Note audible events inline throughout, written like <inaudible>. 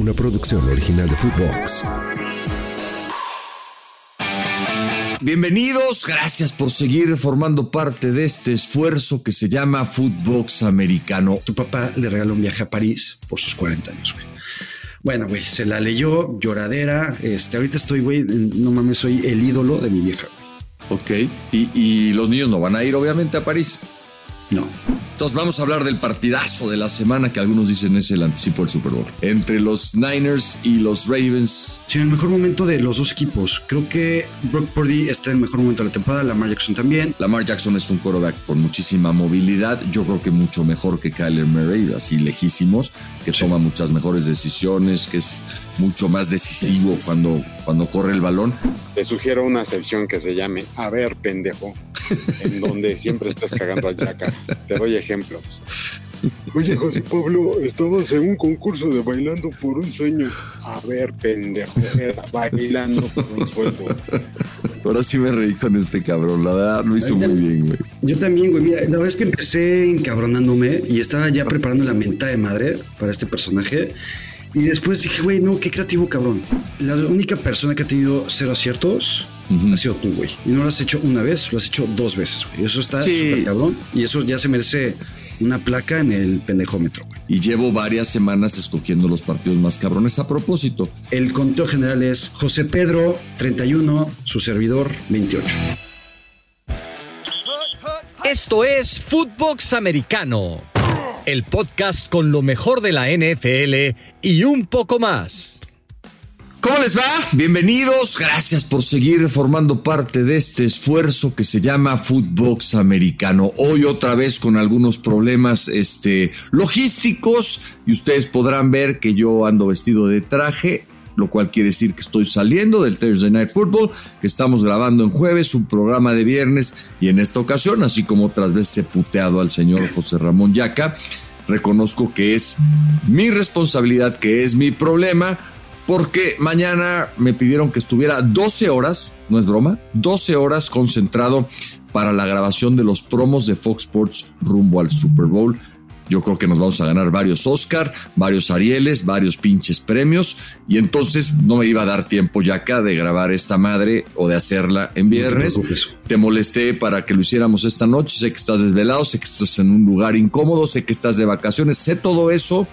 una producción original de Footbox. Bienvenidos, gracias por seguir formando parte de este esfuerzo que se llama Footbox Americano. Tu papá le regaló un viaje a París por sus 40 años, güey. Bueno, güey, se la leyó, lloradera. Este, ahorita estoy, güey, no mames, soy el ídolo de mi vieja. Ok, y, y los niños no van a ir, obviamente, a París. No. Entonces vamos a hablar del partidazo de la semana que algunos dicen es el anticipo del Super Bowl. Entre los Niners y los Ravens. Sí, el mejor momento de los dos equipos. Creo que Brock Purdy está en el mejor momento de la temporada, Lamar Jackson también. Lamar Jackson es un quarterback con muchísima movilidad. Yo creo que mucho mejor que Kyler Murray, así lejísimos, que toma muchas mejores decisiones, que es mucho más decisivo cuando, cuando corre el balón. Te sugiero una sección que se llame A ver, pendejo, en donde siempre estás cagando al yaca. Te doy ejemplos. Oye, José Pablo, estabas en un concurso de bailando por un sueño. A ver, pendejo, era bailando por un sueño. Ahora sí me reí con este cabrón, la verdad lo hizo muy bien, güey. Yo también, güey. Mira, la verdad es que empecé encabronándome y estaba ya preparando la mentada de madre para este personaje. Y después dije, güey, no, qué creativo, cabrón. La única persona que ha tenido cero aciertos ha sido tú, güey. Y no lo has hecho una vez, lo has hecho dos veces, güey. Eso está Sí. súper cabrón. Y eso ya se merece una placa en el pendejómetro, güey. Y llevo varias semanas escogiendo los partidos más cabrones a propósito. El conteo general es José Pedro, 31, su servidor, 28. Esto es Footbox Americano, el podcast con lo mejor de la NFL y un poco más. ¿Cómo les va? Bienvenidos. Gracias por seguir formando parte de este esfuerzo que se llama Footbox Americano. Hoy otra vez con algunos problemas este, logísticos y ustedes podrán ver que yo ando vestido de traje, lo cual quiere decir que estoy saliendo del Thursday Night Football, que estamos grabando en jueves, un programa de viernes y en esta ocasión, así como otras veces he puteado al señor José Ramón Yaca, reconozco que es mi responsabilidad, que es mi problema porque mañana me pidieron que estuviera 12 horas, no es broma, 12 horas concentrado para la grabación de los promos de Fox Sports rumbo al Super Bowl. Yo creo que nos vamos a ganar varios Oscar, varios Arieles, varios pinches premios. Y entonces no me iba a dar tiempo ya acá de grabar esta madre o de hacerla en viernes. preocupes. te molesté para que lo hiciéramos esta noche. Sé que estás desvelado, sé que estás en un lugar incómodo, sé que estás de vacaciones, sé todo eso.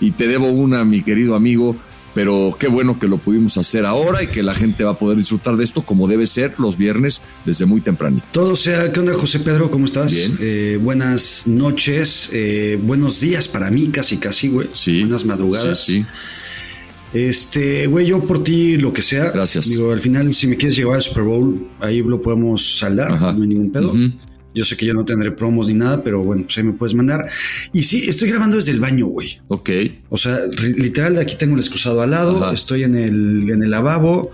Y te debo una, mi querido amigo. Pero qué bueno que lo pudimos hacer ahora y que la gente va a poder disfrutar de esto como debe ser los viernes desde muy tempranito. Todo sea, ¿qué onda, José Pedro? ¿Cómo estás? Bien. Eh, buenas noches, eh, buenos días para mí, casi, casi, güey. Sí. Buenas madrugadas. Sí, sí. Este, güey, yo por ti lo que sea. Gracias. Digo, al final, si me quieres llevar al Super Bowl, ahí lo podemos saldar, Ajá. no hay ningún pedo. Yo sé que yo no tendré promos ni nada, pero bueno, pues ahí me puedes mandar. Y sí, estoy grabando desde el baño, güey. Ok. O sea, literal, aquí tengo el excusado al lado, Ajá. estoy en el, en el lavabo,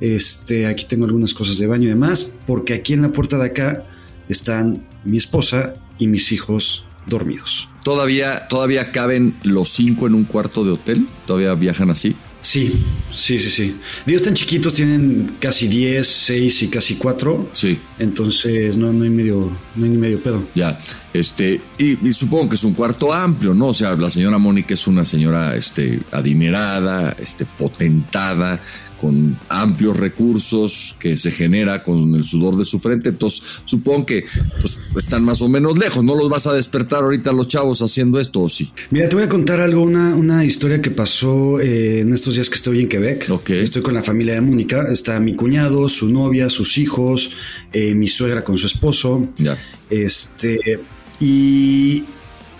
este, aquí tengo algunas cosas de baño y demás, porque aquí en la puerta de acá están mi esposa y mis hijos dormidos. ¿Todavía, ¿Todavía caben los cinco en un cuarto de hotel? ¿Todavía viajan así? Sí, sí, sí, sí. Digo, están chiquitos, tienen casi 10, 6 y casi 4. Sí. Entonces, no, no hay medio, no hay ni medio pedo. Ya, este, y, y supongo que es un cuarto amplio, ¿no? O sea, la señora Mónica es una señora, este, adinerada, este, potentada, con amplios recursos que se genera con el sudor de su frente. Entonces, supongo que pues, están más o menos lejos. No los vas a despertar ahorita los chavos haciendo esto, ¿o sí? Mira, te voy a contar algo, una, una historia que pasó eh, en estos días que estoy en Quebec. Ok. Estoy con la familia de Mónica. Está mi cuñado, su novia, sus hijos, eh, mi suegra con su esposo. Ya. Este, y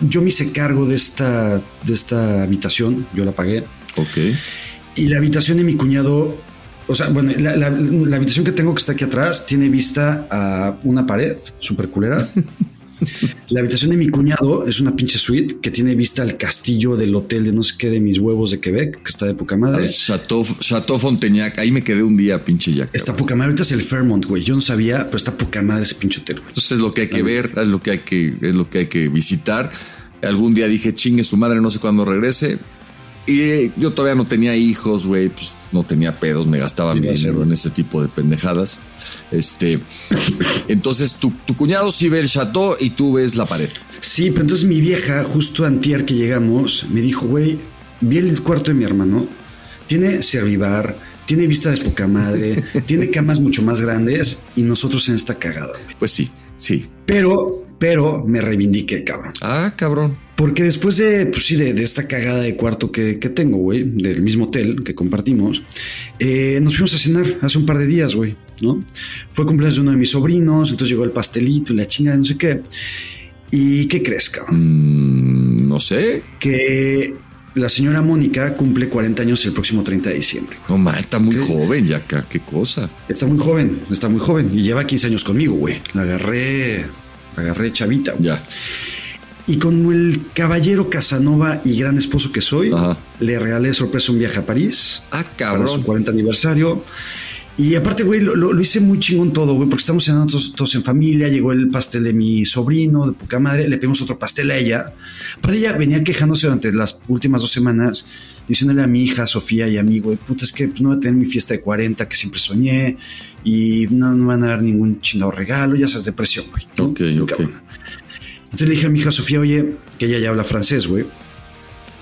yo me hice cargo de esta, de esta habitación, yo la pagué. Ok. Y la habitación de mi cuñado, o sea, bueno, la, la- la habitación que tengo que está aquí atrás tiene vista a una pared súper culera. <laughs> La habitación de mi cuñado es una pinche suite que tiene vista al castillo del hotel de no sé qué de mis huevos de Quebec, que está de poca madre. Chateau, Chateau Fonteñac. Ahí me quedé un día, pinche ya. Está poca madre. Ahorita es el Fairmont, güey. Yo no sabía, pero está poca madre ese pinche hotel, güey. Entonces es lo que hay que ver, es lo que hay que, es lo que hay que visitar. Algún día dije, chingue su madre, no sé cuándo regrese. Y yo todavía no tenía hijos, güey, pues no tenía pedos, me gastaba mi dinero sí. en ese tipo de pendejadas. Este, entonces tu, tu cuñado sí ve el chateau y tú ves la pared. Sí, pero entonces mi vieja, justo antier que llegamos, me dijo, güey, vi el cuarto de mi hermano. Tiene servivar, tiene vista de poca madre, <laughs> tiene camas mucho más grandes y nosotros en esta cagada, güey. Pues sí, sí. Pero, pero me reivindiqué, cabrón. Ah, cabrón. Porque después de, pues sí, de, de esta cagada de cuarto que, que tengo, güey, del mismo hotel que compartimos, eh, nos fuimos a cenar hace un par de días, güey, ¿no? Fue cumpleaños de uno de mis sobrinos, entonces llegó el pastelito y la chinga de no sé qué. ¿Y qué crees, cabrón? Mm, no sé. Que la señora Mónica cumple 40 años el próximo 30 de diciembre. No, ma, está muy joven, Yaka. Qué cosa. Está muy joven, está muy joven y lleva 15 años conmigo, güey. La agarré, la agarré chavita, güey. Ya. Y como el caballero Casanova y gran esposo que soy, Ajá. le regalé sorpresa un viaje a París Ah, para cabrón. su 40 aniversario. Y aparte, güey, lo, lo- lo hice muy chingón todo, güey, porque estamos cenando todos, todos en familia. Llegó el pastel de mi sobrino, de poca madre. Le pedimos otro pastel a ella. Aparte, ella venía quejándose durante las últimas dos semanas, diciéndole a mi hija Sofía y a mí, güey, puta, es que no voy a tener mi fiesta de 40 que siempre soñé y no, no van a dar ningún chingado regalo. Ya sabes, depresión, güey. Ok, ok. Entonces le dije a mi hija Sofía, oye, que ella ya habla francés, güey.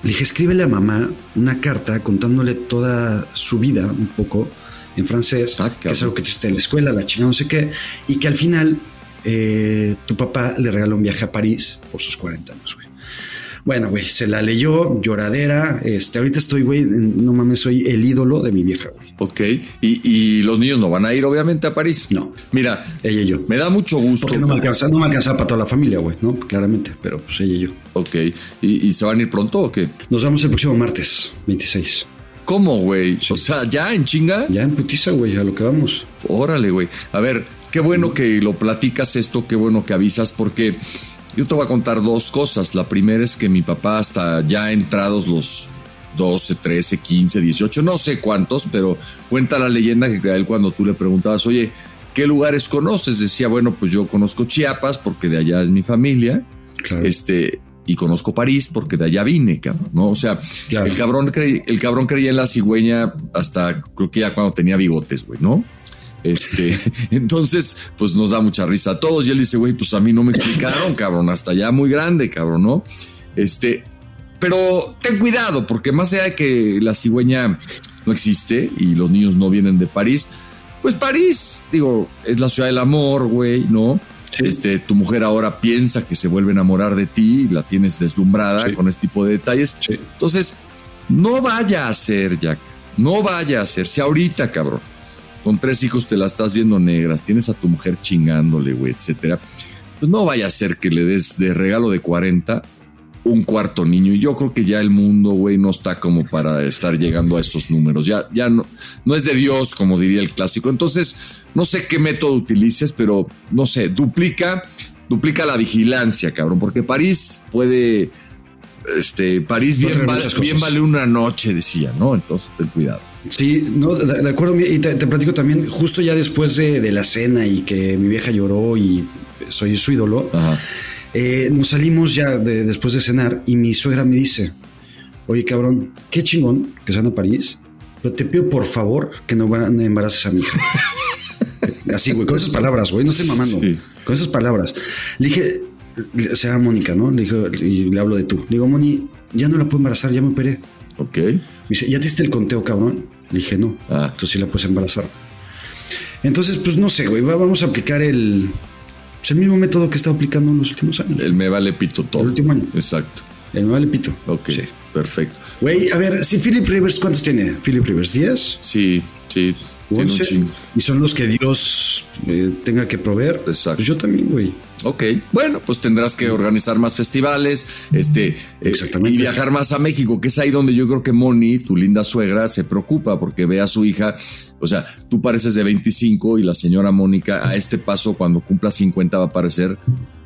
Le dije, escríbele a mamá una carta contándole toda su vida, un poco, en francés, Ah, que es algo que tú hiciste en la escuela, la chingada, no sé qué, y que al final eh, tu papá le regaló un viaje a París por sus 40 años, güey. Bueno, güey, se la leyó, lloradera. Este, ahorita estoy, güey, no mames, soy el ídolo de mi vieja, güey. Ok. Y, y los niños no van a ir, obviamente, a París. No. Mira, Ella y yo. me da mucho gusto. Porque no me alcanza, no me alcanza para toda la familia, güey, ¿no? Claramente, pero pues ella y yo. Ok. ¿Y, y se van a ir pronto o qué? Nos vamos el próximo martes, 26. ¿Cómo, güey? O sea, ya en chinga. Ya en putiza, güey, a lo que vamos. Órale, güey. A ver, qué bueno que lo platicas esto, qué bueno que avisas, porque yo te voy a contar dos cosas. La primera es que mi papá, hasta ya entrados los 12, 13, 15, 18, no sé cuántos, pero cuenta la leyenda que a él cuando tú le preguntabas, oye, ¿qué lugares conoces? Decía, bueno, pues yo conozco Chiapas porque de allá es mi familia. Claro. Este, y conozco París porque de allá vine, cabrón, ¿no? O sea, Claro. el cabrón creí- el cabrón creía en la cigüeña hasta creo que ya cuando tenía bigotes, güey, ¿no? Este, <laughs> entonces, pues nos da mucha risa a todos. Y él dice, güey, pues a mí no me explicaron, cabrón, hasta ya muy grande, cabrón, ¿no? Este, pero ten cuidado, porque más allá de que la cigüeña no existe y los niños no vienen de París, pues París, digo, es la ciudad del amor, güey, ¿no? Sí. Este, tu mujer ahora piensa que se vuelve a enamorar de ti, la tienes deslumbrada Sí. con este tipo de detalles. Sí. Entonces, no vaya a ser, Jack. No vaya a ser. Si ahorita, cabrón, con tres hijos te la estás viendo negras, tienes a tu mujer chingándole, güey, etcétera. Pues no vaya a ser que le des de regalo de 40 un cuarto niño. Y yo creo que ya el mundo, güey, no está como para estar llegando a esos números. Ya, ya no, no es de Dios, como diría el clásico. Entonces, no sé qué método utilices, pero no sé, duplica, duplica la vigilancia, cabrón, porque París puede. Este, París bien, val- bien vale una noche, decía, ¿no? Entonces, ten cuidado. Sí, no, de, de acuerdo. Y te, te platico también, justo ya después de, de la cena y que mi vieja lloró y soy su ídolo, Ajá. eh, nos salimos ya de- después de cenar y mi suegra me dice, oye cabrón, qué chingón que se van a París, pero te pido por favor que no embaraces a mi hija. <laughs> Así, güey, con esas palabras, güey, no estoy mamando. Sí. Con esas palabras. Le dije, se llama Mónica, ¿no? Le dije, y le hablo de tú. Le digo, Moni, ya no la puedo embarazar, ya me operé. Ok. Me dice, ¿ya te diste el conteo, cabrón? Le dije, no. Ah. Entonces sí la puedes embarazar. Entonces, pues no sé, güey. va- Vamos a aplicar el, pues, el mismo método que he estado aplicando en los últimos años. El me vale pito todo. El último año. Exacto. El me vale pito. Ok. Sí. Perfecto. Güey, a ver, si Philip Rivers, ¿cuántos tiene? Philip Rivers, ¿10? Sí, sí. Tiene un 11. chingo. Y son los que Dios eh, tenga que proveer. Exacto. Pues yo también, güey. Ok, bueno, pues tendrás que organizar más festivales, este, eh, Exactamente. y viajar más a México, que es ahí donde yo creo que Moni, tu linda suegra, se preocupa porque ve a su hija, o sea, tú pareces de 25 y la señora Mónica a este paso cuando cumpla 50 va a parecer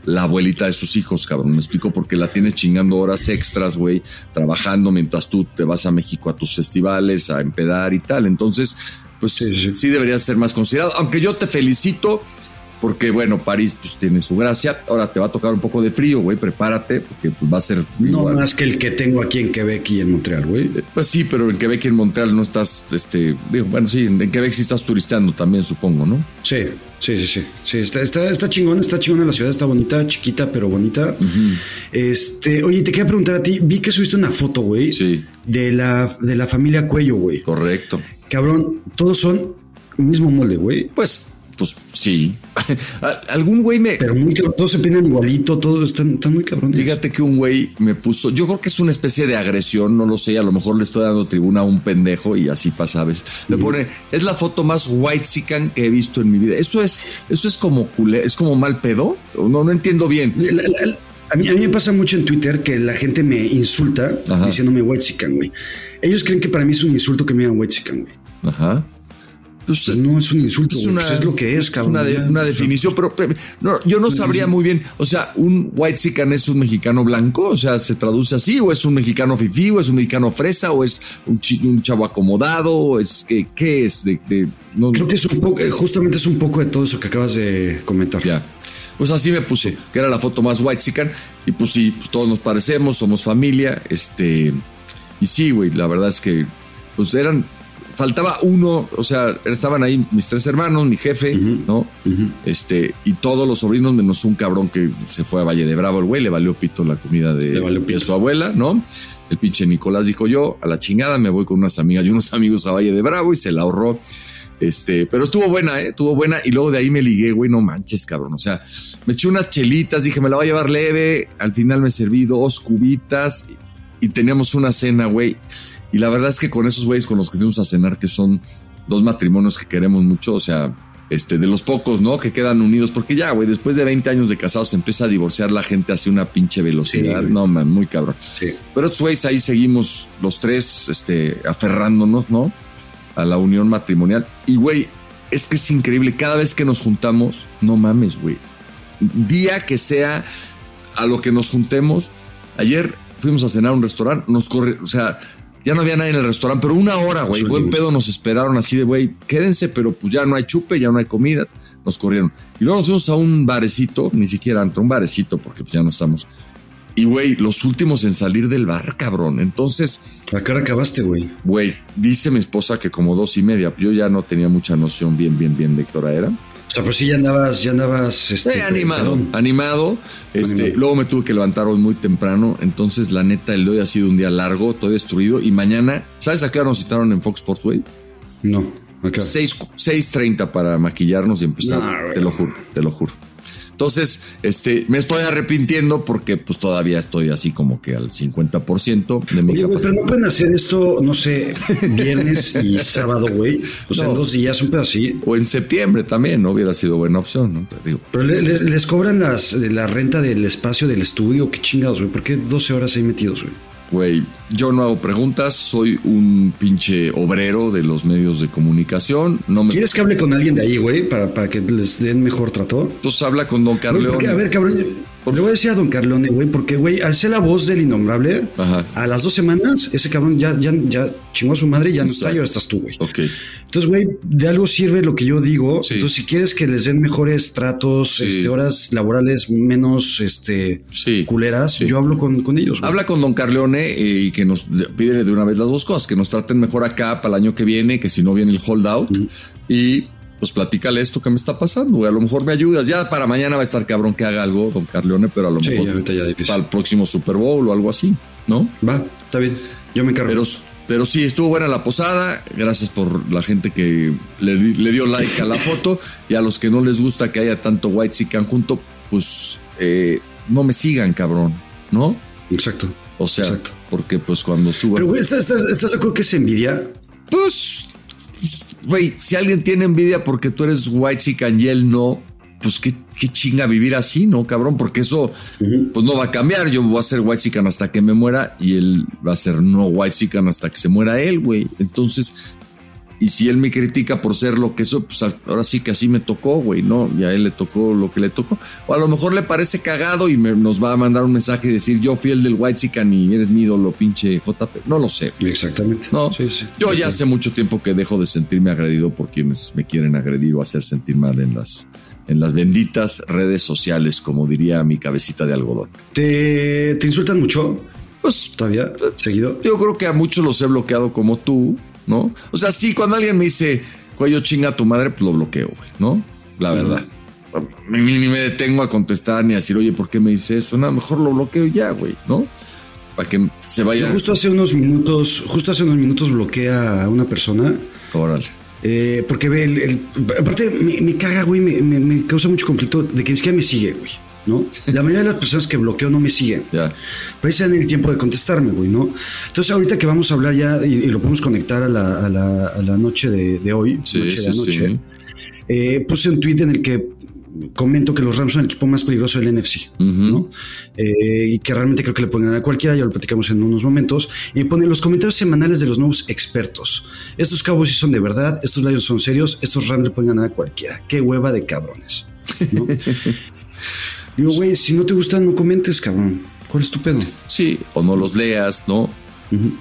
la abuelita de sus hijos, cabrón. Me explico porque la tienes chingando horas extras, güey, trabajando mientras tú te vas a México a tus festivales, a empedar y tal. Entonces, pues sí, Sí, sí. deberías ser más considerado, aunque yo te felicito porque bueno, París pues tiene su gracia. Ahora te va a tocar un poco de frío, güey, prepárate, porque pues, va a ser No más que el que tengo aquí en Quebec y en Montreal, güey. Eh, Pues sí, pero en Quebec y en Montreal no estás, este, digo, bueno, sí, en en Quebec sí estás turisteando también, supongo, ¿no? Sí, sí, sí, sí. Sí, está, está, está chingón, está chingona la ciudad, está bonita, chiquita, pero bonita. Este, oye, te quería preguntar a ti, vi que subiste una foto, güey. Sí. De la, de la familia Cuello, güey. Correcto. Cabrón, todos son mismo molde, güey. Pues, pues sí. <laughs> Al- Algún güey me, Pero muy cabrón, todos se peinan igualito, todos están, están muy cabrones. Fíjate que un güey me puso, yo creo que es una especie de agresión, no lo sé, a lo mejor le estoy dando tribuna a un pendejo y así pasa, ¿sabes? Me pone, es la foto más white que he visto en mi vida. Eso es, eso es como culé, es como mal pedo. No, no entiendo bien. La- la- la- a, mí, a mí me pasa mucho en Twitter que la gente me insulta Ajá. diciéndome white güey. Ellos creen que para mí es un insulto que me digan white güey. Ajá. Pues, Pues no es un insulto, güey, pues es lo que es, cabrón. una, de- una definición, pero, pero, no, yo no sabría muy bien. O sea, un white sican es un mexicano blanco, o sea, se traduce así, o es un mexicano fifí, o es un mexicano fresa, o es un, chi- un chavo acomodado, o es que, ¿qué es? De, de- no- Creo que es un poco, justamente es un poco de todo eso que acabas de comentar. Ya. Pues así me puse, que era la foto más white sican, y pues sí, pues todos nos parecemos, somos familia, este, y sí, güey, la verdad es que, pues eran, faltaba uno, o sea, estaban ahí mis tres hermanos, mi jefe, ¿no? Este, y todos los sobrinos, menos un cabrón que se fue a Valle de Bravo, el güey, le valió pito la comida de, de su abuela, ¿no? El pinche Nicolás dijo yo, a la chingada, me voy con unas amigas y unos amigos a Valle de Bravo y se la ahorró. Este, pero estuvo buena, ¿eh? Estuvo buena. Y luego de ahí me ligué, güey, no manches, cabrón. O sea, me eché unas chelitas, dije, me la voy a llevar leve. Al final me serví dos cubitas y teníamos una cena, güey. Y la verdad es que con esos güeyes con los que fuimos a cenar, que son dos matrimonios que queremos mucho, o sea, este, de los pocos, ¿no? Que quedan unidos, porque ya, güey, después de 20 años de casados se empieza a divorciar la gente hacia una pinche velocidad. Sí, no, man, muy cabrón. Sí. Pero estos güeyes ahí seguimos los tres, este, aferrándonos, ¿no? A la unión matrimonial. Y, güey, es que es increíble. Cada vez que nos juntamos, no mames, güey. Día que sea a lo que nos juntemos. Ayer fuimos a cenar a un restaurante, nos corre, o sea, ya no había nadie en el restaurante, pero una hora, güey. Buen pedo nos esperaron así de, güey, quédense, pero pues ya no hay chupe, ya no hay comida. Nos corrieron. Y luego nos fuimos a un barecito, ni siquiera antro, un barecito, porque pues ya no estamos. Y, güey, los últimos en salir del bar, cabrón. Entonces, ¿A qué hora acabaste, güey? güey, dice mi esposa que como dos y media. Yo ya no tenía mucha noción bien, bien, bien de qué hora era. O sea, pues sí, ya andabas, ya andabas, este, Eh, animado, animado. Este, Animado. luego me tuve que levantar hoy muy temprano. Entonces, la neta, el de hoy ha sido un día largo, todo destruido. Y mañana, ¿sabes a qué hora nos citaron en Fox Sports, güey? No, acá. 6, 6.30 para maquillarnos y empezar. No, te lo juro, te lo juro. Entonces, este, me estoy arrepintiendo porque pues todavía estoy así como que al 50% de mi Oye, güey, capacidad. pero no pueden hacer esto, no sé, viernes y <laughs> sábado, güey. O sea, No. en dos días, un pedacito. O en septiembre también, ¿no? Hubiera sido buena opción, ¿no? Te digo. Pero le- le- les cobran las, la renta del espacio del estudio. Qué chingados, güey. ¿Por qué 12 horas ahí metidos, güey? Güey, yo no hago preguntas, soy un pinche obrero de los medios de comunicación. No me. ¿Quieres que hable con alguien de ahí, güey? Para, para que les den mejor trato. Entonces habla con Don Carleone. a ver, cabrón, le voy a decir a Don Carlone, güey, porque, güey, al ser la voz del innombrable, Ajá. a las dos semanas, ese cabrón ya, ya, ya chingó a su madre y ya no está, y ahora estás tú, güey. Ok. Entonces, güey, de algo sirve lo que yo digo. Sí. Entonces, si quieres que les den mejores tratos, Sí. este, horas laborales menos este, Sí. culeras, yo hablo con, con ellos. güey. Habla con Don Carleone eh, y que nos pídele de una vez las dos cosas, que nos traten mejor acá para el año que viene, que si no viene el holdout. Y pues platícale esto que me está pasando, güey. A lo mejor me ayudas. Ya para mañana va a estar cabrón que haga algo, Don Carleone, pero a lo Sí, mejor ya para el próximo Super Bowl o algo así, ¿no? Va, está bien. Yo me encargo. Pero, pero sí, estuvo buena la posada. Gracias por la gente que le, di- le dio like a la foto. Y a los que no les gusta que haya tanto White Sican junto, pues eh, no me sigan, cabrón, ¿no? Exacto. O sea, Exacto. porque pues cuando suba. Pero, güey, ¿estás, estás, de acuerdo que es envidia? Pues, güey, si alguien tiene envidia porque tú eres White Sican y él no, pues qué, qué chinga vivir así, ¿no, cabrón? Porque eso, pues no va a cambiar. Yo voy a ser White Sican hasta que me muera y él va a ser no White Sican hasta que se muera él, güey. Entonces, y si él me critica por ser lo que soy, pues ahora sí que así me tocó, güey, ¿no? Y a él le tocó lo que le tocó. O a lo mejor le parece cagado y me- nos va a mandar un mensaje y decir, yo fui el del White Sican y eres mi ídolo, pinche JP. No lo sé. Exactamente. No, Sí, sí. yo ya hace mucho tiempo que dejo de sentirme agredido por quienes me quieren agredir o hacer sentir mal en las en las benditas redes sociales, como diría mi cabecita de algodón. ¿Te, te insultan mucho? Pues todavía, seguido. Yo creo que a muchos los he bloqueado como tú, ¿no? O sea, sí, cuando alguien me dice, cuello chinga a tu madre, pues lo bloqueo, güey, ¿no? La verdad. Ni, ni me detengo a contestar ni a decir, oye, ¿por qué me dice eso? Nada, mejor lo bloqueo ya, güey, ¿no? Para que se vaya. Yo justo hace unos minutos, justo hace unos minutos bloquea a una persona. Órale. Eh, porque ve el, el- aparte me, me caga, güey, me, me- me causa mucho conflicto de que ni siquiera me sigue, güey, ¿no? La mayoría de las personas que bloqueo no me siguen. Ya. Pero ahí se dan el tiempo de contestarme, güey, ¿no? Entonces ahorita que vamos a hablar ya y, y lo podemos conectar a la, a la, a la noche de, de hoy, Sí, noche sí, de anoche, sí. eh, puse un tweet en el que comento que los Rams son el equipo más peligroso del NFC, ¿no? Eh, y que realmente creo que le pueden ganar a cualquiera, ya lo platicamos en unos momentos. Y pone los comentarios semanales de los nuevos expertos. Estos Cowboys sí son de verdad, estos Lions son serios, estos Rams le pueden ganar a cualquiera. Qué hueva de cabrones, ¿no? <laughs> Digo, güey, si no te gustan, no comentes, cabrón. ¿Cuál es tu pedo? Sí, o no los leas, ¿no?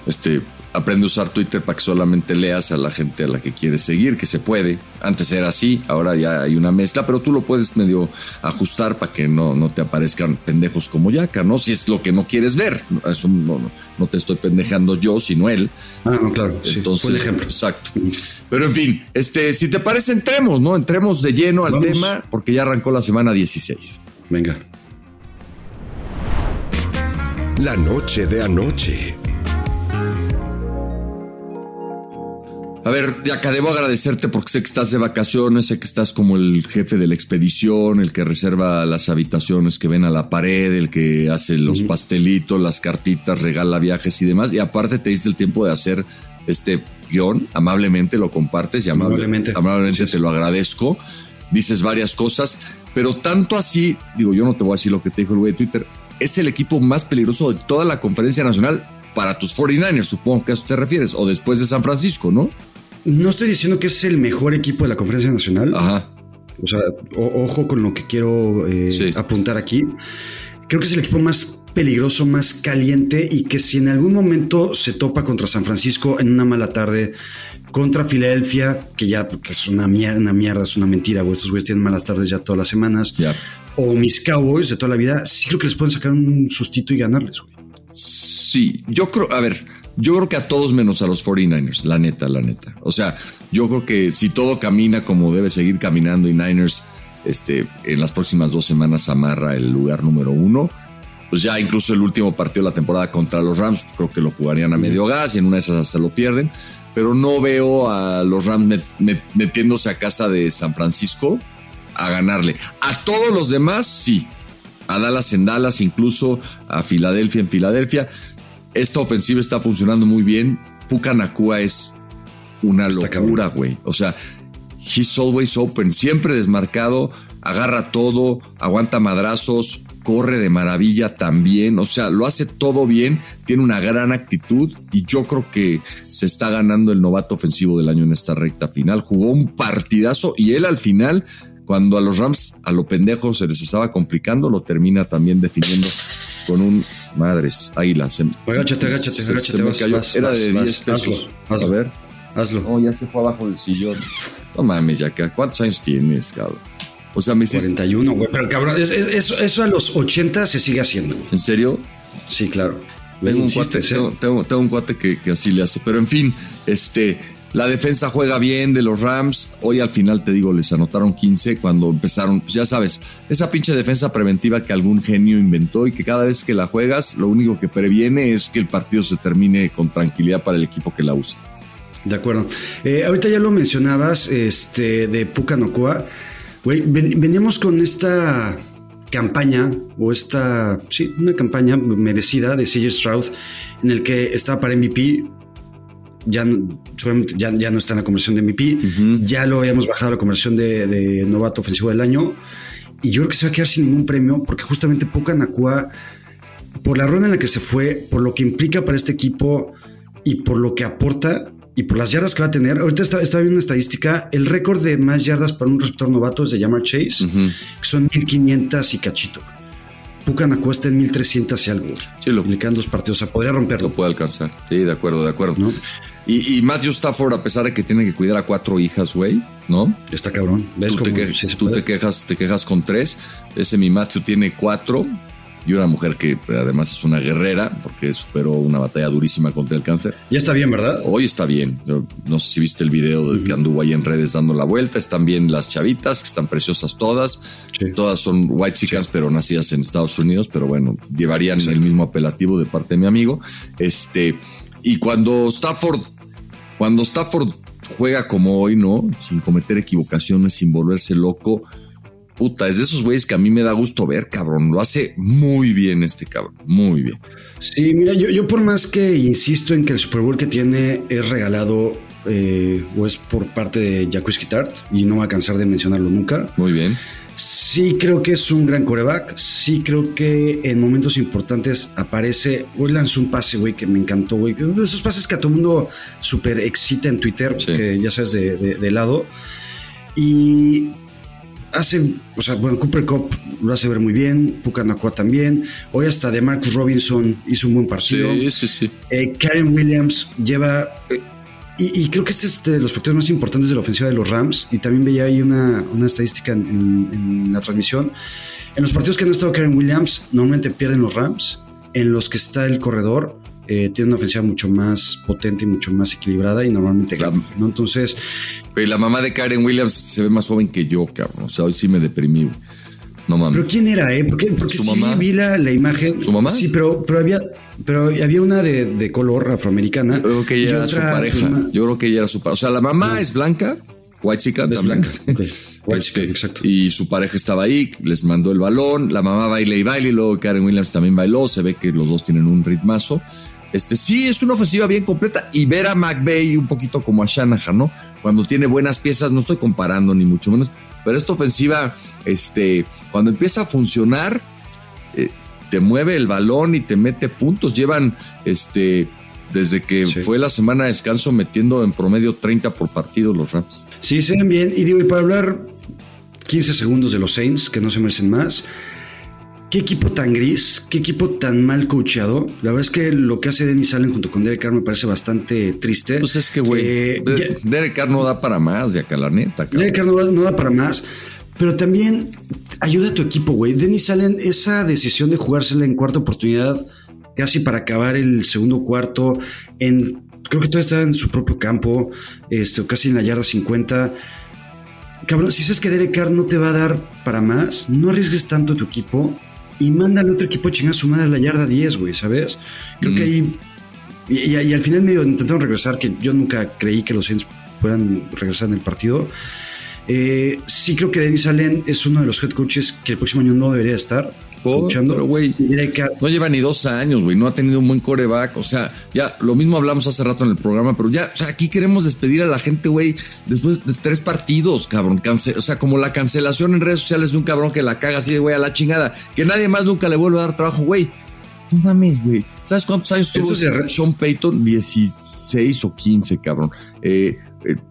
Este, aprende a usar Twitter para que solamente leas a la gente a la que quieres seguir, que se puede. Antes era así, ahora ya hay una mezcla, pero tú lo puedes medio ajustar para que no, no te aparezcan pendejos como Yaka, ¿no? Si es lo que no quieres ver. Eso no, no, no te estoy pendejando yo, sino él. Ah, no, claro. Entonces, el ejemplo. exacto. Pero en fin, este, si te parece, entremos, ¿no? Entremos de lleno al Vamos. tema, porque ya arrancó la semana 16. Venga. La noche de anoche. A ver, Yaka, debo agradecerte porque sé que estás de vacaciones, sé que estás como el jefe de la expedición, el que reserva las habitaciones que ven a la pared, el que hace los pastelitos, las cartitas, regala viajes y demás. Y aparte te diste el tiempo de hacer este guion, amablemente lo compartes y amable- Amablemente. amablemente Sí, sí. te lo agradezco. Dices varias cosas, pero tanto así, digo, yo no te voy a decir lo que te dijo el güey de Twitter, es el equipo más peligroso de toda la conferencia nacional para tus 49ers, supongo que a eso te refieres, o después de San Francisco, ¿no? No estoy diciendo que es el mejor equipo de la conferencia nacional. Ajá. O sea, o- ojo con lo que quiero eh, Sí. apuntar aquí. Creo que es el equipo más peligroso, más caliente y que si en algún momento se topa contra San Francisco en una mala tarde, contra Filadelfia, que ya que es una mierda, una mierda, es una mentira, güey. Estos güeyes tienen malas tardes ya todas las semanas. O mis Cowboys de toda la vida, sí creo que les pueden sacar un sustito y ganarles, güey. Sí, yo creo, a ver, yo creo que a todos menos a los 49ers, la neta, la neta. O sea, yo creo que si todo camina como debe seguir caminando y Niners, este, en las próximas dos semanas amarra el lugar número uno, pues ya incluso el último partido de la temporada contra los Rams, creo que lo jugarían a medio gas y en una de esas hasta lo pierden. Pero no veo a los Rams met- met- metiéndose a casa de San Francisco a ganarle. A todos los demás, sí. A Dallas en Dallas, incluso a Filadelfia en Filadelfia. Esta ofensiva está funcionando muy bien. Puka Nakua es una locura, güey. O sea, he's always open, siempre desmarcado, agarra todo, aguanta madrazos, corre de maravilla también. O sea, lo hace todo bien, tiene una gran actitud y yo creo que se está ganando el novato ofensivo del año en esta recta final. Jugó un partidazo y él al final, cuando a los Rams a lo pendejo se les estaba complicando, lo termina también definiendo con un madres, águila. Se, Agáchate, agáchate, se- agáchate, se me vas, cayó. vas, Era vas, de vas, 10 pesos. hazlo, hazlo. A ver. Hazlo. No, ya se fue abajo del sillón. No mames, ya que ¿cuántos años tienes, cabrón? O sea, me hiciste. 41, güey. Pero cabrón, es- es- eso, eso a los 80 se sigue haciendo, güey. ¿En serio? Sí, claro. Tengo un cuate, ¿eh? tengo, tengo- tengo un cuate que, que así le hace. Pero en fin, este, la defensa juega bien de los Rams. Hoy al final, te digo, les anotaron 15 cuando empezaron, pues ya sabes, esa pinche defensa preventiva que algún genio inventó y que cada vez que la juegas, lo único que previene es que el partido se termine con tranquilidad para el equipo que la usa. De acuerdo. Eh, ahorita ya lo mencionabas, este, de Puka Nocua. Güey, ven- veníamos con esta campaña, o esta, sí, una campaña merecida de CJ Stroud, en el que estaba para MVP. Ya, ya, ya no está en la conversión de MVP. Ya lo habíamos bajado a la conversión de, de novato ofensivo del año. Y yo creo que se va a quedar sin ningún premio, porque justamente Puka Nacua, por la ronda en la que se fue, por lo que implica para este equipo y por lo que aporta y por las yardas que va a tener. Ahorita está, está viendo una estadística. El récord de más yardas para un receptor novato es de Jamar Chase, que son 1500 y cachito. Puka Nacua está en 1300 y algo. Sí, lo- Y le quedan dos partidos. O sea, podría romperlo. Lo puede alcanzar. Sí, de acuerdo, de acuerdo. ¿no? Y, y, Matthew Stafford, a pesar de que tiene que cuidar a cuatro hijas, güey, ¿no? Está cabrón. ¿Ves tú, te, que, tú te, quejas, te quejas con tres. Ese mi Matthew tiene cuatro. Y una mujer que además es una guerrera, porque superó una batalla durísima contra el cáncer. Ya está bien, ¿verdad? Hoy está bien. Yo no sé si viste el video de que anduvo ahí en redes dando la vuelta. Están bien las chavitas, que están preciosas todas. Sí. Todas son white chicas, sí. pero nacidas en Estados Unidos. Pero bueno, llevarían Exacto. el mismo apelativo de parte de mi amigo. Este, y cuando Stafford, cuando Stafford juega como hoy, ¿no? Sin cometer equivocaciones, sin volverse loco puta, es de esos güeyes que a mí me da gusto ver, cabrón. Lo hace muy bien este cabrón, muy bien. Sí, mira, yo, yo por más que insisto en que el Super Bowl que tiene es regalado eh, o es por parte de Jacques Guitart y no va a cansar de mencionarlo nunca. Muy bien. Sí creo que es un gran coreback. Sí creo que en momentos importantes aparece. Hoy lanzó un pase, güey, que me encantó, güey. De esos pases que a todo mundo súper excita en Twitter, sí. que ya sabes, de, de, de lado. Y hace, o sea, bueno, Cooper Cup lo hace ver muy bien, Pucanacua también. Hoy hasta de Marcus Robinson hizo un buen partido. Sí, sí, sí. Eh, Karen Williams lleva. Eh, y, y, creo que este es de los factores más importantes de la ofensiva de los Rams. Y también veía ahí una, una estadística en, en, en, la transmisión. En los partidos que no ha estado Karen Williams, normalmente pierden los Rams. En los que está el corredor, eh, tiene una ofensiva mucho más potente y mucho más equilibrada y normalmente claro. Entonces. Pero la mamá de Karen Williams se ve más joven que yo, cabrón. O sea, hoy sí me deprimí. No mames. Pero quién era, eh? Porque, porque ¿Su sí mamá? vi la, la, imagen. ¿Su mamá? Sí, pero, pero había, pero había una de, de color afroamericana. Yo creo que ella era su pareja. Prima. Yo creo que ella era su pareja. O sea, la mamá es blanca, white chica, es blanca. Okay. <laughs> White este, exacto. Y su pareja estaba ahí, les mandó el balón, la mamá baila y baila, y luego Karen Williams también bailó. Se ve que los dos tienen un ritmazo. Este, sí, es una ofensiva bien completa y ver a McVay un poquito como a Shanahan, ¿no? Cuando tiene buenas piezas, no estoy comparando ni mucho menos, pero esta ofensiva, este, cuando empieza a funcionar, eh, te mueve el balón y te mete puntos. Llevan, este, desde que sí. fue la semana de descanso metiendo en promedio 30 por partido los Rams. Sí, se ven bien. Y digo, y para hablar 15 segundos de los Saints, que no se merecen más. Qué equipo tan gris, qué equipo tan mal coacheado. La verdad es que lo que hace Dennis Allen junto con Derek Carr me parece bastante triste. Pues es que, güey, eh, Derek Carr no da para más, de acá la neta. Cabrón. Derek Carr no, no, da para más, pero también ayuda a tu equipo, güey. Dennis Allen, esa decisión de jugársela en cuarta oportunidad, casi para acabar el segundo cuarto, en creo que todavía estaba en su propio campo, este, casi en la yarda 50. Cabrón, si sabes que Derek Carr no te va a dar para más, no arriesgues tanto a tu equipo y mándale otro equipo a chingar a su madre a la yarda 10, güey, ¿sabes? Creo mm. que ahí. Y, y, y, al final medio intentaron regresar, que yo nunca creí que los Saints puedan regresar en el partido. Eh, sí creo que Dennis Allen es uno de los head coaches que el próximo año no debería estar. Pero güey, no lleva ni dos años, güey, no ha tenido un buen coreback, o sea, ya lo mismo hablamos hace rato en el programa, pero ya, o sea, aquí queremos despedir a la gente, güey, después de tres partidos, cabrón, Cance o sea, como la cancelación en redes sociales de un cabrón que la caga así de, güey, a la chingada, que nadie más nunca le vuelve a dar trabajo, güey, no mames, güey, ¿sabes cuántos años tuvo Sean Payton? 16 o 15, cabrón, eh,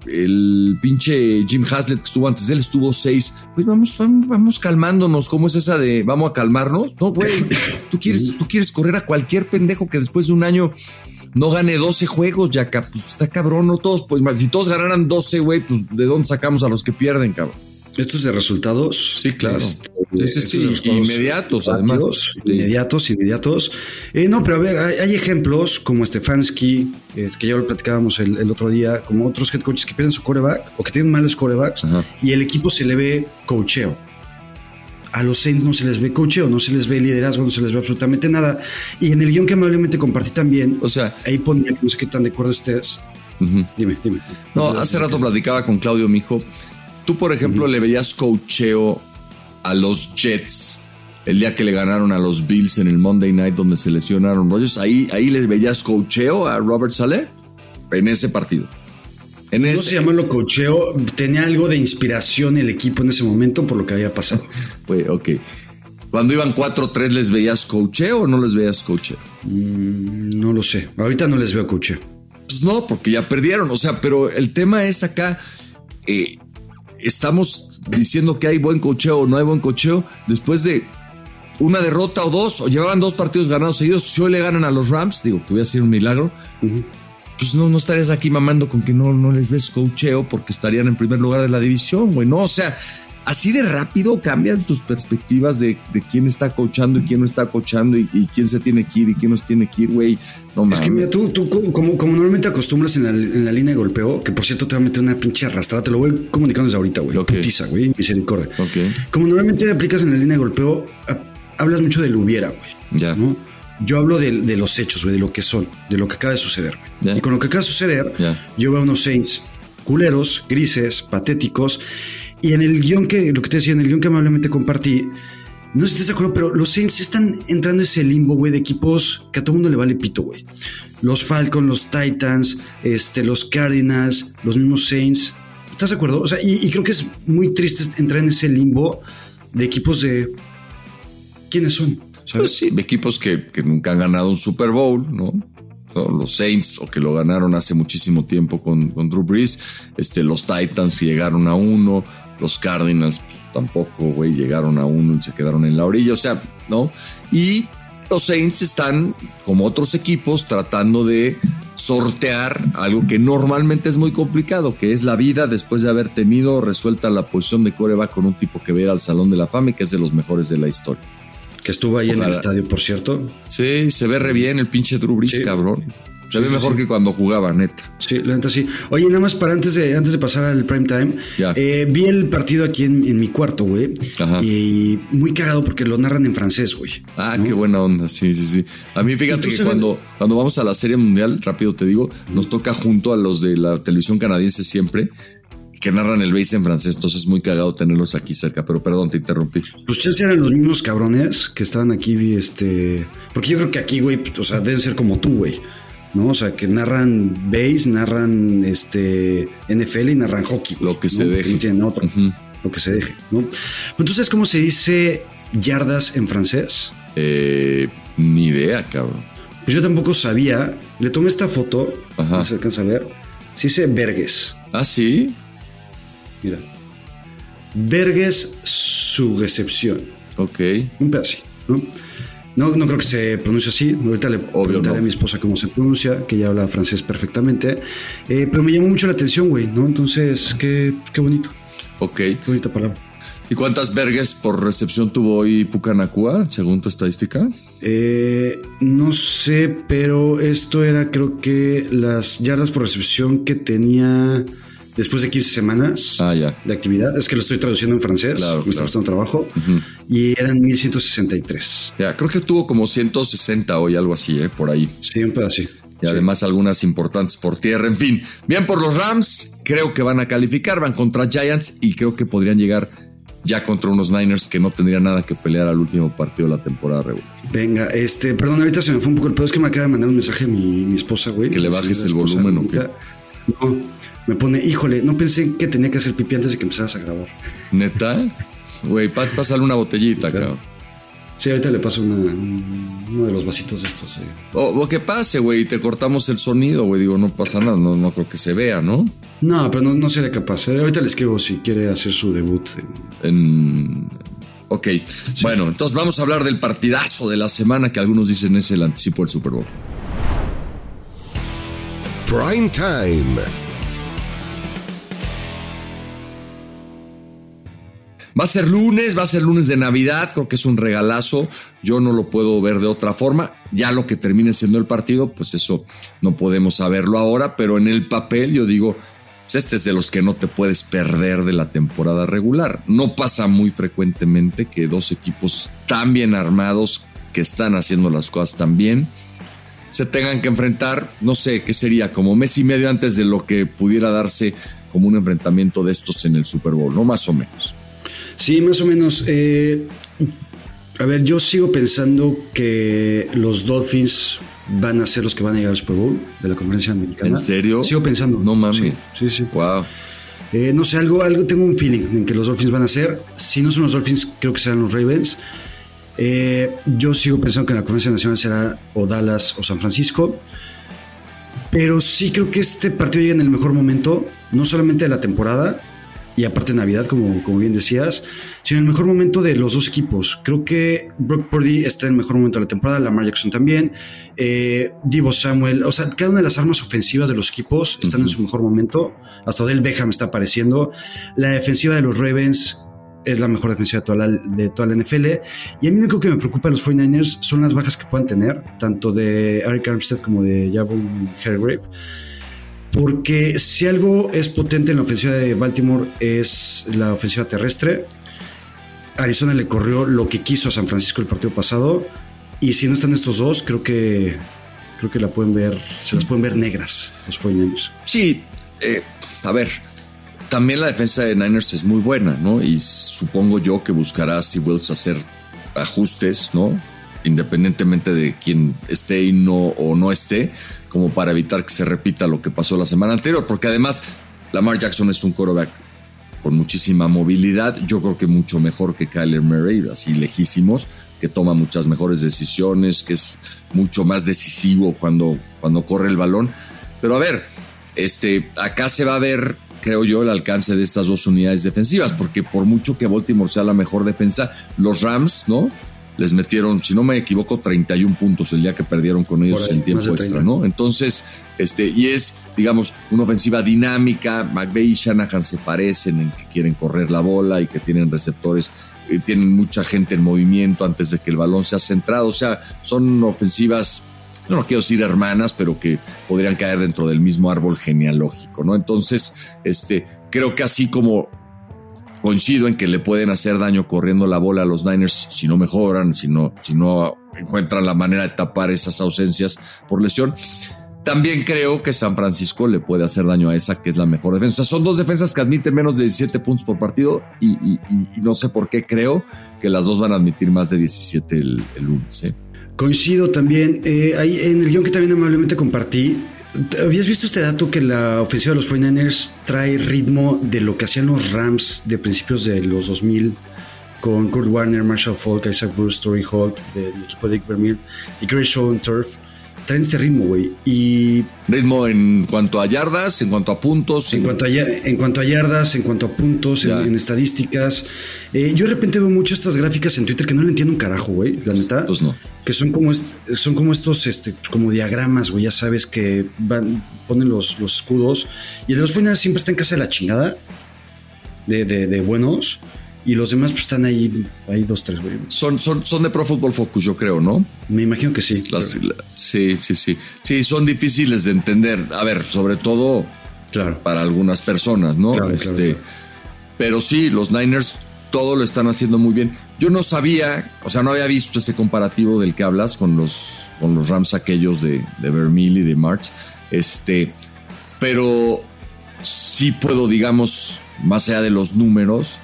el pinche Jim Haslett que estuvo antes de él estuvo seis. Pues vamos, vamos, vamos calmándonos. ¿Cómo es esa de vamos a calmarnos? No, güey. <laughs> Tú quieres, tú quieres correr a cualquier pendejo que después de un año no gane 12 juegos, ya pues está cabrón, no todos, pues si todos ganaran 12, güey, pues de dónde sacamos a los que pierden, cabrón. Estos de resultados. Sí, claro. Este, sí, sí, sí. Inmediatos, además. Inmediatos, inmediatos. Eh, no, pero a ver, hay, hay ejemplos como Stefanski, eh, que ya lo platicábamos el, el, otro día, como otros head coaches que pierden su coreback o que tienen malos corebacks Ajá. y el equipo se le ve coacheo. A los Saints no se les ve coacheo, no se les ve liderazgo, no se les ve absolutamente nada. Y en el guion que amablemente compartí también, o sea, ahí ponía, no sé qué tan de acuerdo estés. Uh -huh. Dime, dime. No, hace rato platicaba con Claudio, mi hijo Tú, por ejemplo, uh -huh. le veías coacheo a los Jets el día que le ganaron a los Bills en el Monday Night donde se lesionaron Rodgers. Ahí, ahí les veías coacheo a Robert Saleh en ese partido. En no ese... se llamarlo coacheo, tenía algo de inspiración el equipo en ese momento por lo que había pasado. <laughs> Wey, ok. Cuando iban 4-3, ¿les veías coacheo o no les veías coacheo? Mm, no lo sé. Ahorita no les veo coacheo. Pues no, porque ya perdieron. O sea, pero el tema es acá. Eh, estamos diciendo que hay buen cocheo o no hay buen cocheo después de una derrota o dos, o llevaban dos partidos ganados seguidos, si hoy le ganan a los Rams, digo que voy a ser un milagro, uh -huh. pues no, no estarías aquí mamando con que no, no les ves cocheo porque estarían en primer lugar de la división, güey. No, o sea, así de rápido cambian tus perspectivas de, de quién está coachando y quién no está coachando y, y, quién se tiene que ir y quién nos tiene que ir, güey. No Es que mira, tú, tú como, como, normalmente acostumbras en la, en la, línea de golpeo, que por cierto te va a meter una pinche arrastrada, te lo voy comunicando desde ahorita, güey. Okay. Putiza, güey, misericordia. Okay. Como normalmente aplicas en la línea de golpeo, hablas mucho del hubiera, güey. Ya. ¿no? Yo hablo de, de los hechos, güey, de lo que son, de lo que acaba de suceder. Ya. Y con lo que acaba de suceder, Ya. yo veo unos Saints culeros, grises, patéticos. Y en el guion que, lo que te decía, en el guion que amablemente compartí, no sé si de acuerdo, pero los Saints están entrando en ese limbo, güey, de equipos que a todo mundo le vale pito, güey. Los Falcons, los Titans, este, los Cardinals, los mismos Saints. ¿Estás de acuerdo? O sea, y, creo que es muy triste entrar en ese limbo de equipos de. ¿Quiénes son? Pues sí, equipos que, que, nunca han ganado un Super Bowl, ¿no? Los Saints, o que lo ganaron hace muchísimo tiempo con, con Drew Brees. Este, los Titans llegaron a uno. Los Cardinals pues, tampoco, güey, llegaron a uno y se quedaron en la orilla. O sea, ¿no? Y los Saints están, como otros equipos, tratando de sortear algo que normalmente es muy complicado, que es la vida después de haber tenido resuelta la posición de coreback con un tipo que ve al Salón de la Fama y que es de los mejores de la historia. Que estuvo ahí Ojalá. en el estadio, por cierto. Sí, se ve re bien el pinche Drew Brees, sí. cabrón. Se ve sí, mejor sí. que cuando jugaba, neta. Sí, la neta sí. Oye, nada más para antes de, antes de pasar al prime time, eh, vi el partido aquí en, en mi cuarto, güey. Y muy cagado porque lo narran en francés, güey. Ah, ¿no? qué buena onda. Sí, sí, sí. A mí, fíjate que cuando, cuando vamos a la Serie Mundial, rápido te digo, nos toca junto a los de la televisión canadiense siempre que narran el base en francés, entonces es muy cagado tenerlos aquí cerca, pero perdón, te interrumpí. Pues ustedes eran los mismos cabrones que estaban aquí, este, porque yo creo que aquí, güey, o sea, deben ser como tú, güey. ¿No? O sea, que narran base, narran este NFL y narran hockey. Lo que ¿no? se deje. No tienen otro. Uh -huh. Lo que se deje, ¿no? Sabes cómo se dice yardas en francés? Eh, ni idea, cabrón. Pues yo tampoco sabía. Le tomé esta foto. Ajá. No se alcanza a ver. Se dice vergues. Ah, sí. Mira. Vergues su recepción. Ok. Un pedacito, ¿no? No, no creo que se pronuncie así. Ahorita le preguntaré no. a mi esposa cómo se pronuncia, que ella habla francés perfectamente. Eh, pero me llamó mucho la atención, güey, ¿no? Entonces, qué, qué bonito. Ok. Qué bonita palabra. ¿Y cuántas vergues por recepción tuvo hoy Pucanacua, según tu estadística? Eh, no sé, pero esto era, creo que las yardas por recepción que tenía después de 15 semanas ah, ya. de actividad. Es que lo estoy traduciendo en francés, claro, me claro. está costando trabajo. Uh -huh. Y eran 1163. Ya, creo que tuvo como 160 hoy, algo así, ¿eh? por ahí. Sí, un pedacito. Y además sí. algunas importantes por tierra. En fin, bien por los Rams, creo que van a calificar, van contra Giants y creo que podrían llegar ya contra unos Niners que no tendrían nada que pelear al último partido de la temporada regular. Venga, este, perdón, ahorita se me fue un poco el pedo, es que me acaba de mandar un mensaje mi, mi esposa, güey. Que le bajes el volumen o qué. No, me pone, híjole, no pensé que tenía que hacer pipí antes de que empezaras a grabar. ¿Neta? Güey, pásale una botellita, cabrón. Sí, ahorita le paso una, uno de los vasitos de estos. Eh. O, o, que pase, güey, te cortamos el sonido, güey. Digo, no pasa nada, no, no creo que se vea, ¿no? No, pero no, no seré capaz. Eh. Ahorita le escribo si quiere hacer su debut. En... en... Ok, sí. bueno, entonces vamos a hablar del partidazo de la semana que algunos dicen es el anticipo del Super Bowl. Prime Time. Va a ser lunes, va a ser lunes de Navidad, creo que es un regalazo, yo no lo puedo ver de otra forma, ya lo que termine siendo el partido, pues eso no podemos saberlo ahora, pero en el papel yo digo, pues este es de los que no te puedes perder de la temporada regular. No pasa muy frecuentemente que dos equipos tan bien armados, que están haciendo las cosas tan bien, se tengan que enfrentar, no sé, ¿qué sería? Como mes y medio antes de lo que pudiera darse como un enfrentamiento de estos en el Super Bowl, ¿no? Más o menos. Sí, más o menos. Eh, a ver, yo sigo pensando que los Dolphins van a ser los que van a llegar al Super Bowl de la conferencia americana. ¿En serio? Sigo pensando. No mames. Sí, sí. sí. Wow. Eh, no sé, algo, algo, tengo un feeling en que los Dolphins van a ser. Si no son los Dolphins, creo que serán los Ravens. Eh, yo sigo pensando que la conferencia nacional será o Dallas o San Francisco. Pero sí creo que este partido llega en el mejor momento, no solamente de la temporada, y aparte Navidad, como, como bien decías, sino el mejor momento de los dos equipos. Creo que Brock Purdy está en el mejor momento de la temporada, Lamar Jackson también, eh, Divo Samuel, o sea, cada una de las armas ofensivas de los equipos están en su mejor momento. Hasta Del Beckham está apareciendo. La defensiva de los Ravens es la mejor defensiva de toda la, de toda la NFL. Y a mí lo único que me preocupa de los 49ers son las bajas que puedan tener, tanto de Eric Armstead como de Javon Hargrave. Porque si algo es potente en la ofensiva de Baltimore es la ofensiva terrestre. Arizona le corrió lo que quiso a San Francisco el partido pasado. Y si no están estos dos, creo que creo que la pueden ver, se las pueden ver negras los 49ers. Sí, eh, a ver, también la defensa de Niners es muy buena, ¿no? Y supongo yo que buscará si Wills hacer ajustes, ¿no? Independientemente de quién esté y no o no esté como para evitar que se repita lo que pasó la semana anterior, porque además Lamar Jackson es un quarterback con muchísima movilidad, yo creo que mucho mejor que Kyler Murray, así lejísimos, que toma muchas mejores decisiones, que es mucho más decisivo cuando, cuando corre el balón. Pero a ver, este, acá se va a ver, creo yo, el alcance de estas dos unidades defensivas, porque por mucho que Baltimore sea la mejor defensa, los Rams, ¿no? Les metieron, si no me equivoco, 31 puntos el día que perdieron con ellos en tiempo extra, ¿no? Entonces, este, y es, digamos, una ofensiva dinámica. McVeigh y Shanahan se parecen en que quieren correr la bola y que tienen receptores, eh, tienen mucha gente en movimiento antes de que el balón sea centrado. O sea, son ofensivas, no, no quiero decir hermanas, pero que podrían caer dentro del mismo árbol genealógico, ¿no? Entonces, este, creo que así como coincido en que le pueden hacer daño corriendo la bola a los Niners si no mejoran, si no, si no encuentran la manera de tapar esas ausencias por lesión. También creo que San Francisco le puede hacer daño a esa, que es la mejor defensa. son dos defensas que admiten menos de 17 puntos por partido y, no sé por qué creo que las dos van a admitir más de 17 el, lunes. ¿eh? Coincido también. Eh, ahí en el guion que también amablemente compartí, ¿Habías visto este dato que la ofensiva de los 49ers trae ritmo de lo que hacían los Rams de principios de los 2000 con Kurt Warner, Marshall Falk, Isaac Bruce, Story Holt del equipo de Dick Vermeil y Chris Show Turf? Traen este ritmo, güey. Y. Ritmo en cuanto a yardas, en cuanto a puntos. En, cuanto, a, en cuanto a yardas, en cuanto a puntos, en, estadísticas. Eh, yo de repente veo mucho estas gráficas en Twitter que no le entiendo un carajo, güey, la neta. Pues no. Que son como, son como estos, este, como diagramas, güey, ya sabes, que van, ponen los, los escudos. Y el de los finales siempre está en casa de la chingada. De, de, de buenos. Y los demás pues están ahí, ahí dos, tres, güey. Son, son, son de Pro Football Focus, yo creo, ¿no? Me imagino que sí. sí, sí, sí. Sí, son difíciles de entender. A ver, sobre todo claro. para algunas personas, ¿no? este, Pero sí, los Niners todo lo están haciendo muy bien. Yo no sabía, o sea, no había visto ese comparativo del que hablas con los, con los Rams aquellos de, de Vermeil y de March. Este, pero sí puedo, digamos, más allá de los números,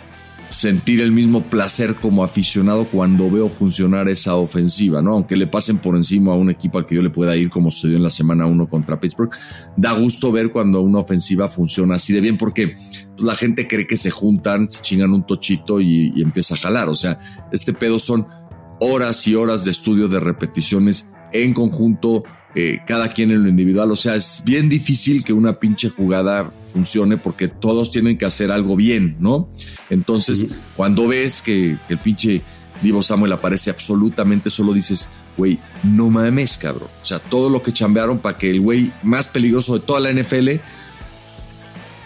sentir el mismo placer como aficionado cuando veo funcionar esa ofensiva, ¿no? Aunque le pasen por encima a un equipo al que yo le pueda ir, como sucedió en la semana 1 contra Pittsburgh, da gusto ver cuando una ofensiva funciona así de bien, porque pues, la gente cree que se juntan, se chingan un tochito y, empieza a jalar. O sea, este pedo son horas y horas de estudio de repeticiones en conjunto, eh, cada quien en lo individual. O sea, es bien difícil que una pinche jugada funcione porque todos tienen que hacer algo bien, ¿no? Entonces, cuando ves que, el pinche Divo Samuel aparece absolutamente solo, dices, güey, no mames, cabrón. O sea, todo lo que chambearon para que el güey más peligroso de toda la NFL,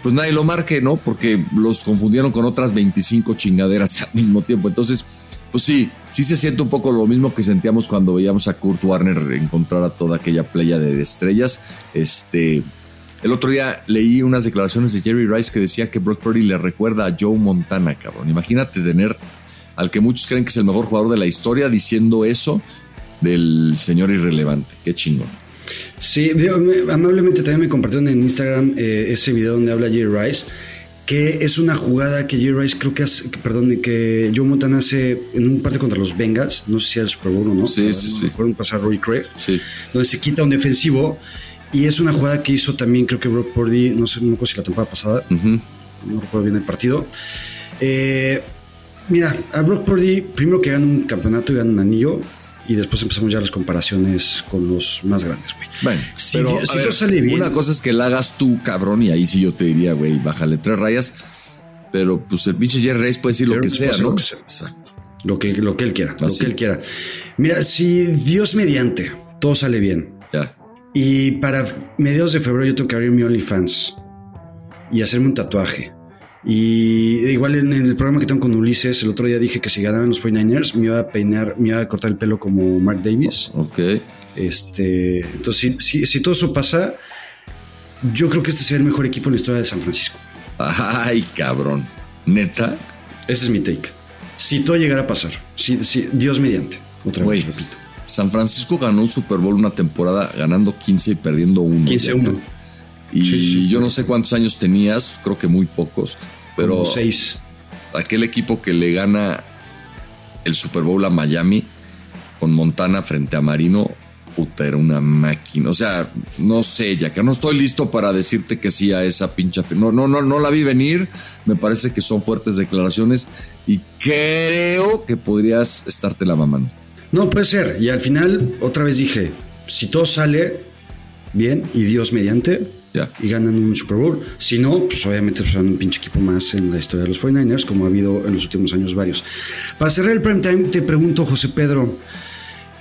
pues nadie lo marque, ¿no? Porque los confundieron con otras 25 chingaderas <laughs> al mismo tiempo. Entonces, pues sí, sí se siente un poco lo mismo que sentíamos cuando veíamos a Kurt Warner encontrar a toda aquella playa de estrellas. Este, el otro día leí unas declaraciones de Jerry Rice que decía que Brock Purdy le recuerda a Joe Montana, cabrón. Imagínate tener al que muchos creen que es el mejor jugador de la historia diciendo eso del señor irrelevante. Qué chingón. Sí, amablemente también me compartieron en Instagram eh, ese video donde habla Jerry Rice que es una jugada que Jerry Rice creo que hace, perdón, que Joe Montana hace en un parte contra los Bengals, no sé si era el Super Bowl o no. Sí, sí, sí. Recuerdo pasar Roy Craig, sí. donde se quita un defensivo y es una jugada que hizo también creo que Brock Purdy, no sé, no sé si la temporada pasada, no recuerdo bien el partido. Eh, mira, a Brock Purdy, primero que gana un campeonato y gana un anillo, y después empezamos ya las comparaciones con los más grandes, güey. Bueno, si, sale bien. Una cosa es que la hagas tú, cabrón, y ahí sí yo te diría, güey, bájale tres rayas. pero pues el pinche Jerry Rice puede decir lo que sea, ¿no? lo que sea. Exacto. Lo que, lo que él quiera, lo que él quiera. Mira, si Dios mediante todo sale bien Ya. Y para mediados de febrero yo tengo que abrir mi OnlyFans y hacerme un tatuaje. Y igual en el programa que tengo con Ulises, el otro día dije que si ganaban los 49ers me iba a peinar, me iba a cortar el pelo como Mark Davis. Ok. Este, entonces, si, si- si todo eso pasa, yo creo que este sería el mejor equipo en la historia de San Francisco. <laughs> Ay, cabrón. Neta. Ese es mi take. Si todo llegara a pasar, si, si- Dios mediante, otra vez repito. San Francisco ganó un Super Bowl una temporada ganando 15 y perdiendo 1. 15-1. Y Sí, sí. yo no sé cuántos años tenías, creo que muy pocos, pero seis. aquel equipo que le gana el Super Bowl a Miami con Montana frente a Marino, puta, era una máquina. O sea, no sé, ya que no estoy listo para decirte que sí a esa pincha. No, no, no, no la vi venir. Me parece que son fuertes declaraciones y creo que podrías estarte la mamando. No, puede ser. Y al final, otra vez dije, si todo sale bien y Dios mediante, y ganan un Super Bowl. Si no, pues obviamente serán un pinche equipo más en la historia de los 49ers, como ha habido en los últimos años varios. Para cerrar el prime time, te pregunto, José Pedro,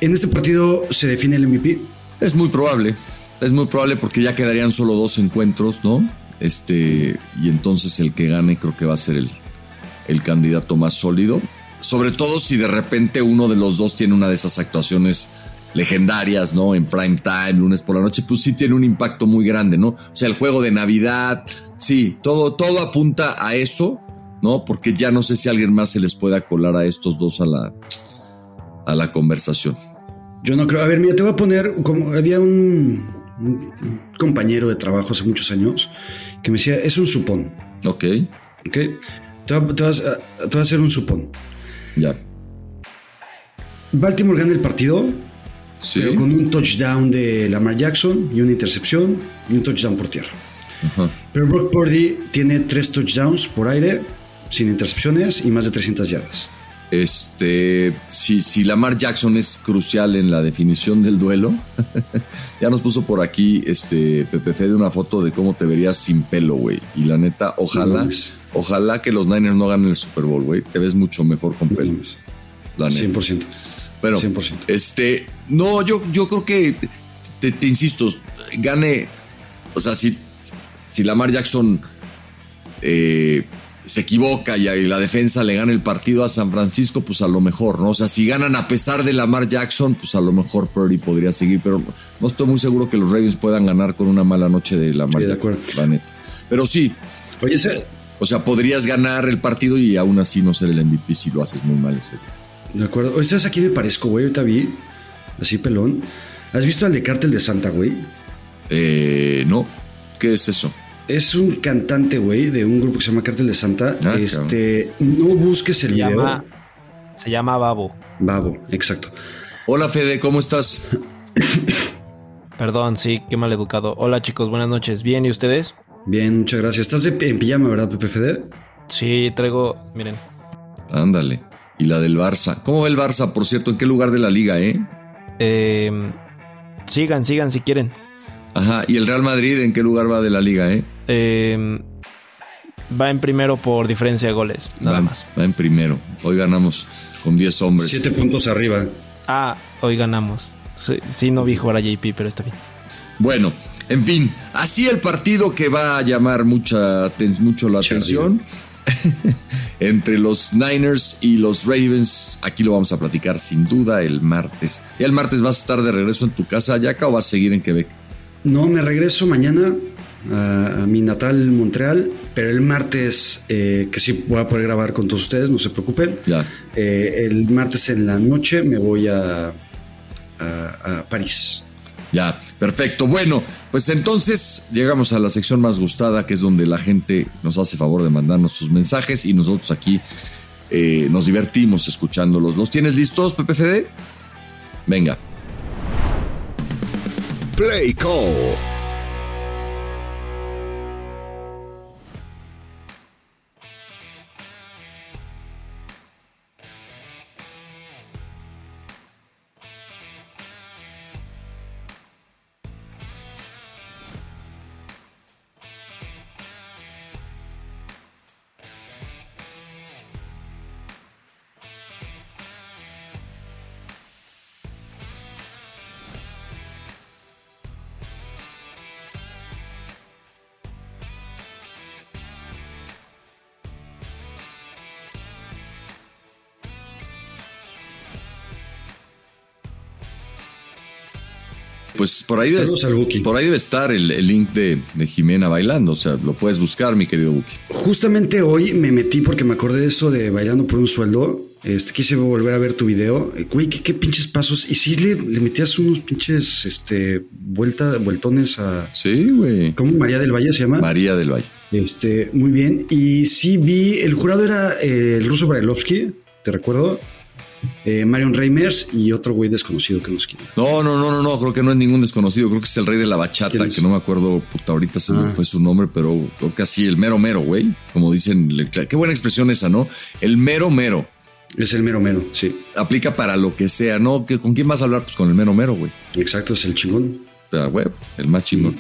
¿en este partido se define el MVP? Es muy probable. Es muy probable porque ya quedarían solo dos encuentros, ¿no? Este, y entonces el que gane creo que va a ser el, el candidato más sólido. Sobre todo si de repente uno de los dos tiene una de esas actuaciones legendarias, ¿no? En prime time, lunes por la noche, pues sí tiene un impacto muy grande, ¿no? O sea, el juego de Navidad, sí, todo, todo apunta a eso, ¿no? Porque ya no sé si alguien más se les pueda colar a estos dos a la, a la conversación. Yo no creo. A ver, mira, te voy a poner, como había un, un compañero de trabajo hace muchos años que me decía, es un supón, Ok, ¿ok? Te voy a, te vas a- te voy a hacer un supón. Ya. Baltimore gana el partido, Sí. pero con un touchdown de Lamar Jackson y una intercepción y un touchdown por tierra. Ajá. Pero Brock Purdy tiene tres touchdowns por aire, sin intercepciones y más de 300 yardas. Este, si, si Lamar Jackson es crucial en la definición del duelo, <laughs> ya nos puso por aquí este Pepe Fede una foto de cómo te verías sin pelo, güey. Y la neta, No ojalá. Ojalá que los Niners no ganen el Super Bowl, güey. Te ves mucho mejor con pelo. La neta. 100%. Pero, 100%. este, no, yo, yo creo que, te, te insisto, gane, o sea, si, si Lamar Jackson eh, se equivoca y, y la defensa le gana el partido a San Francisco, pues a lo mejor, ¿no? O sea, si ganan a pesar de Lamar Jackson, pues a lo mejor Purdy podría seguir, pero no estoy muy seguro que los Ravens puedan ganar con una mala noche de Lamar Sí, de Jackson, acuerdo. la neta. Pero sí, Oye, ese- o sea, podrías ganar el partido y aún así no ser el MVP si lo haces muy mal ese día. de acuerdo. Oye, ¿sabes a quién me parezco, güey? Ahorita vi, así pelón. ¿Has visto al de Cártel de Santa, güey? Eh, no, ¿qué es eso? Es un cantante, güey, de un grupo que se llama Cártel de Santa. Ah, este, no busques el Se video. llama, se llama Babo. Babo, exacto. Hola Fede, ¿cómo estás? <coughs> Perdón, sí, qué mal educado. Hola chicos, buenas noches. Bien, ¿y ustedes? Bien, muchas gracias. Estás en pijama, ¿verdad, Pepe Fede? Sí, traigo, miren. Ándale. Y la del Barça. ¿Cómo va el Barça, por cierto? ¿En qué lugar de la liga, eh? eh, sigan, sigan si quieren. Ajá. ¿Y el Real Madrid en qué lugar va de la liga, eh? Eh, va en primero por diferencia de goles, nada va, más. Va en primero. Hoy ganamos con 10 hombres. Siete puntos arriba. Ah, hoy ganamos. Sí, sí, no vi jugar a JP, pero está bien. Bueno, en fin, así el partido que va a llamar mucha, mucho la atención <laughs> entre los Niners y los Ravens. Aquí lo vamos a platicar sin duda el martes. ¿Ya el martes vas a estar de regreso en tu casa, Yaka, o vas a seguir en Quebec? No, me regreso mañana a, a mi natal Montreal, pero el martes, eh, que sí voy a poder grabar con todos ustedes, no se preocupen. Ya. Eh, el martes en la noche me voy a, a, a París. Ya, perfecto. Bueno, pues entonces llegamos a la sección más gustada, que es donde la gente nos hace favor de mandarnos sus mensajes y nosotros aquí eh, nos divertimos escuchándolos. ¿Los tienes listos, Pepe Fede? Venga. Play Call. Pues por ahí, debe, por ahí debe estar el, el link de, de Jimena bailando. O sea, lo puedes buscar, mi querido Buki. Justamente hoy me metí porque me acordé de eso de bailando por un sueldo. Este, quise volver a ver tu video. Eh, Güey, ¿qué, qué pinches pasos. Y sí le, le metías unos pinches este, vuelta, vueltones a. Sí, güey. ¿Cómo? María del Valle se llama. María del Valle. Este, muy bien. Y sí vi, el jurado era eh, el ruso Brailovsky, te recuerdo. Eh, Marion Reimers y otro güey desconocido que nos quiere. No, no, no, no, no, creo que no es ningún desconocido, creo que es el rey de la bachata, que no me acuerdo, puta, ahorita se me Ah. fue su nombre, pero creo que así, el mero mero, güey, como dicen, qué buena expresión esa, ¿no? El mero mero, Es el mero mero, sí. aplica para lo que sea, ¿no? ¿Que- ¿Con quién vas a hablar? Pues con el mero mero, güey, Exacto, es el chingón. sea, güey, el más chingón.